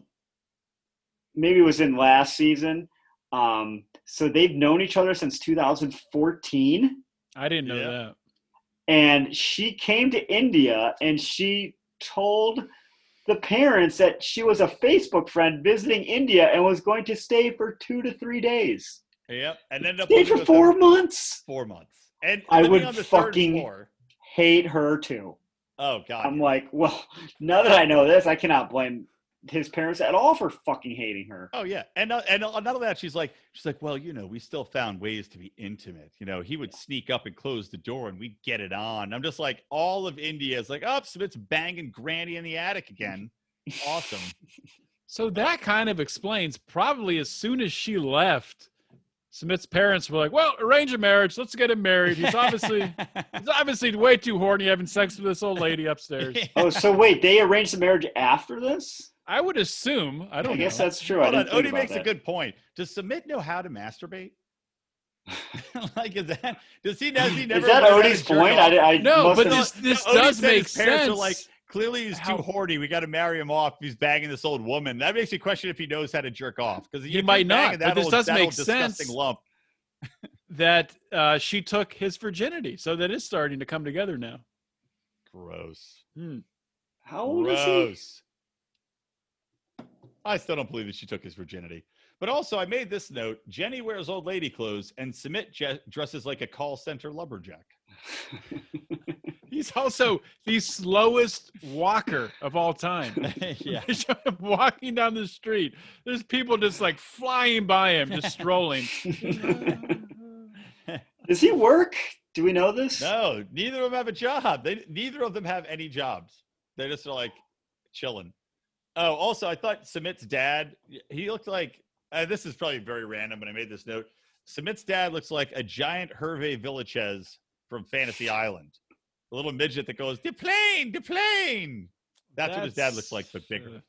maybe it was in last season. Um, so they've known each other since 2014. I didn't know Yeah. that. and she came to India and she told the parents that she was a Facebook friend visiting India and was going to stay for two to three days. Yep. And ended up Stayed for four them months. four months. And I would on the fucking- Hate her too. Oh god. I'm like, well, [laughs] now that I know this, I cannot blame his parents at all for fucking hating her. Oh yeah, and uh, and on top of that, she's like, she's like, well, you know, we still found ways to be intimate. You know, he would sneak up and close the door, and we'd get it on. I'm just like, all of India is like, oh, Sumit's banging Granny in the attic again. Awesome. [laughs] So that kind of explains probably as soon as she left, Sumit's parents were like, "Well, arrange a marriage. Let's get him married. He's obviously [laughs] he's obviously way too horny having sex with this old lady upstairs." Oh, so wait, they arranged the marriage after this? I would assume. I don't I guess know. that's true. I Hold on, Odie makes that. a good point. Does Sumit know how to masturbate? [laughs] like, is that does he? Does he never? Is that learn how to Odie's point? I, I No, but this this Odie does make his parents sense. Are like, clearly he's How- too horny. We got to marry him off. He's banging this old woman. That makes me question if he knows how to jerk off because He might not, but this does make sense. Lump. [laughs] that uh, she took his virginity, so that is starting to come together now. Gross. How old is he? Gross. I still don't believe that she took his virginity. But also, I made this note: Jenny wears old lady clothes, and Sumit je- dresses like a call center lumberjack. [laughs] He's also the slowest walker of all time. [laughs] yeah. They show him walking down the street. There's people just like flying by him, just strolling. [laughs] Does he work? Do we know this? No, neither of them have a job. They neither of them have any jobs. They just are just like chilling. Oh, also, I thought Sumit's dad. He looked like. Uh, this is probably very random, but I made this note. Sumit's dad looks like a giant Hervé Villechaize from Fantasy Island, a little midget that goes "the plane, the plane." That's, what his dad looks like, but bigger. uh,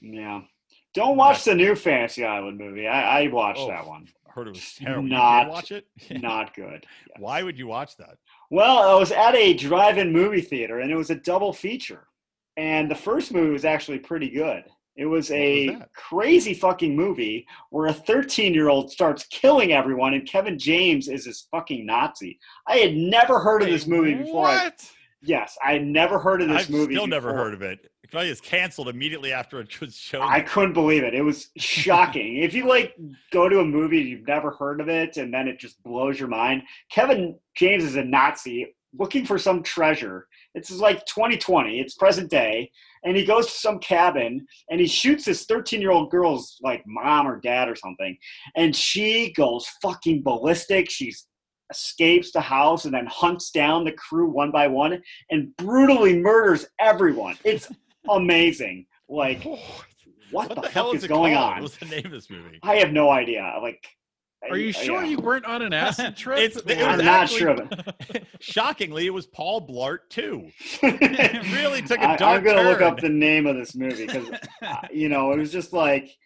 Yeah. Don't watch the new Fantasy Island movie. I, I watched Oh, that one. I heard it was terrible. Not- watch it? [laughs] Not good. Why would you watch that? Well, I was at a drive-in movie theater, and it was a double feature. And the first movie was actually pretty good. It was a that? crazy fucking movie where a 13-year-old starts killing everyone, and Kevin James is this fucking Nazi. I had never heard of this movie before. I, What? yes, I had never heard of this I've movie. still never before. heard of it. It is canceled immediately after it was shown. I couldn't believe it. It was [laughs] shocking. if you like go to a movie you've never heard of it and then it just blows your mind. Kevin James is a Nazi looking for some treasure. It's like 2020. It's present day, and he goes to some cabin and he shoots this 13 year old girl's like mom or dad or something, and she goes fucking ballistic. She escapes the house and then hunts down the crew one by one and brutally murders everyone. It's amazing. Like [laughs] what, what the, the, hell is is going called? on? What's the name of this movie? I have no idea. Like, Are you I- sure yeah. you weren't on an acid [laughs] trip? It's- it I'm not actually- sure of it. [laughs] Shockingly, it was Paul Blart too. [laughs] It really took a dark I'm gonna look up the name of this movie because you know it was just like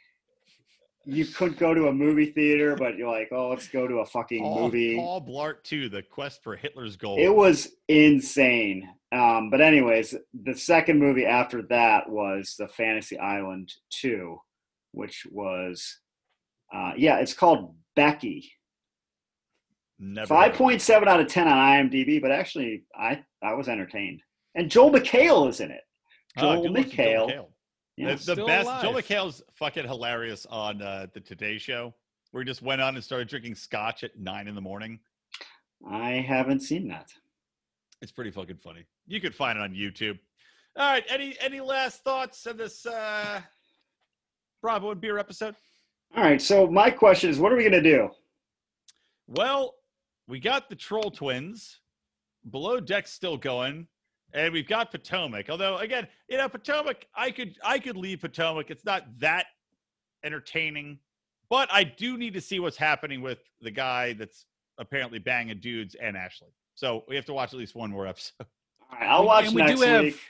you could go to a movie theater, but you're like, oh, let's go to a fucking Paul, movie. Paul Blart too, The Quest for Hitler's Gold. It was insane. Um, but anyways, the second movie after that was the Fantasy Island Two, which was, uh, yeah, it's called Becky. Never Five heard of point seven out of ten on IMDb, but actually, I I was entertained. And Joel McHale is in it. it. Oh, Joel good luck Joel McHale. McHale. Yeah. The, the best. alive. Joel McHale's fucking hilarious on uh, the Today Show, where he just went on and started drinking scotch at nine in the morning. I haven't seen that. It's pretty fucking funny. You could find it on YouTube. All right. Any any last thoughts on this uh Bravo and Beer episode? All right. So my question is, what are we gonna do? Well, we got the Troll Twins. Below Deck's still going. And we've got Potomac. Although again, you know, Potomac, I could I could leave Potomac. It's not that entertaining. But I do need to see what's happening with the guy that's apparently banging dudes and Ashley. So we have to watch at least one more episode. [laughs] All right, I'll And watch we next do have-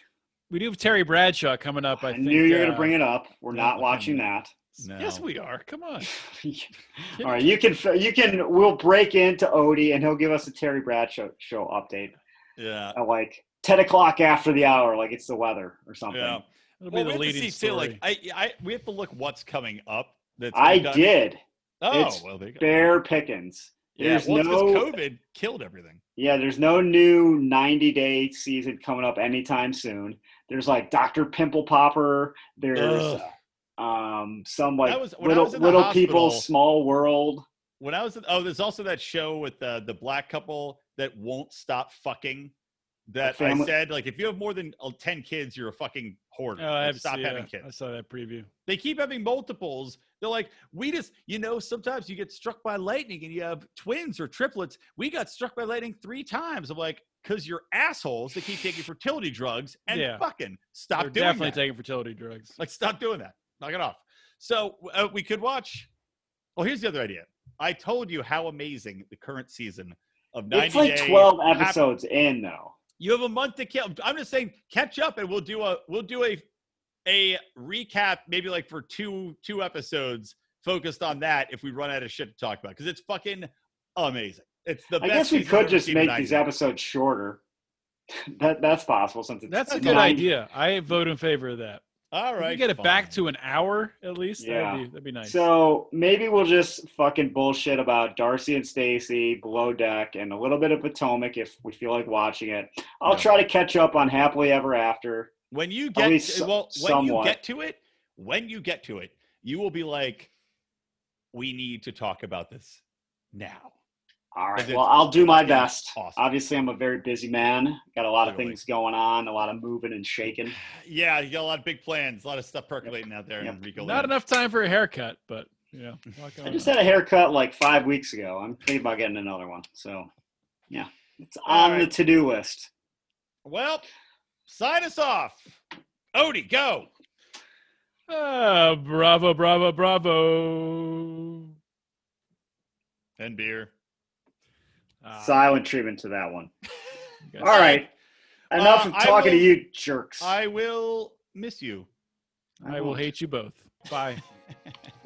We do have Terry Bradshaw coming up. I, I, think, knew you were gonna uh, bring it up. We're not watching that. No. Yes, we are. Come on. [laughs] All right, you can you can we'll break into Odie and he'll give us a Terry Bradshaw show update Yeah. at like ten o'clock after the hour, like it's the weather or something. Yeah. It'll Well, be we the have to leading see too. story. Like I, I, we have to look what's coming up. That's I done. did. Oh, It's well, there you go. Bare pickings. Yeah, There's well, no COVID killed everything. yeah, there's no new 90 day season coming up anytime soon. There's like Dr. Pimple Popper. There's Ugh. Um some like was- little was little hospital- people small world. When I was, in, oh, there's also that show with the the black couple that won't stop fucking. That I said, like, if you have more than uh, ten kids, you're a fucking hoarder. oh, I Like, have stop see, having kids. I saw that preview. They keep having multiples. They're like, we just, you know, sometimes you get struck by lightning and you have twins or triplets. We got struck by lightning three times. I'm like, because you're assholes that keep taking fertility drugs and Yeah. fucking stop They're doing definitely that. taking fertility drugs. Like, stop doing that. Knock it off. So uh, we could watch. Well, here's the other idea. I told you how amazing the current season of 90 It's like Day 12 Hap- episodes in though. You have a month to kill. I'm just saying, catch up, and we'll do a we'll do a a recap, maybe like for two two episodes focused on that. If we run out of shit to talk about, because it's fucking amazing. It's the I best. guess we could just make these episodes shorter. [laughs] that that's possible since it's That's a good idea. I vote in favor of that. All If we get it back to an hour at least. Yeah. That'd be that'd be nice. So maybe we'll just fucking bullshit about Darcy and Stacey, Below Deck, and a little bit of Potomac if we feel like watching it. I'll No. try to catch up on Happily Ever After. when you get to, well when somewhat. you get to it when you get to it you will be like we need to talk about this now All right. Well, I'll do my best. awesome. Obviously, I'm a very busy man. Got a lot of Clearly. things going on, a lot of moving and shaking. [sighs] yeah you got a lot of big plans a lot of stuff percolating out there Yep. in Rico Not land. enough time for a haircut, but you know. what can I I just do? had a haircut like five weeks ago. I'm thinking about getting another one. So, yeah, it's All on the to do list. well sign us off odie go Ah, bravo, bravo, bravo. and beer Ah, Silent treatment to that one. [laughs] All right. Enough Uh, of talking will- to you jerks. i will miss you I will hate you both. Bye. [laughs]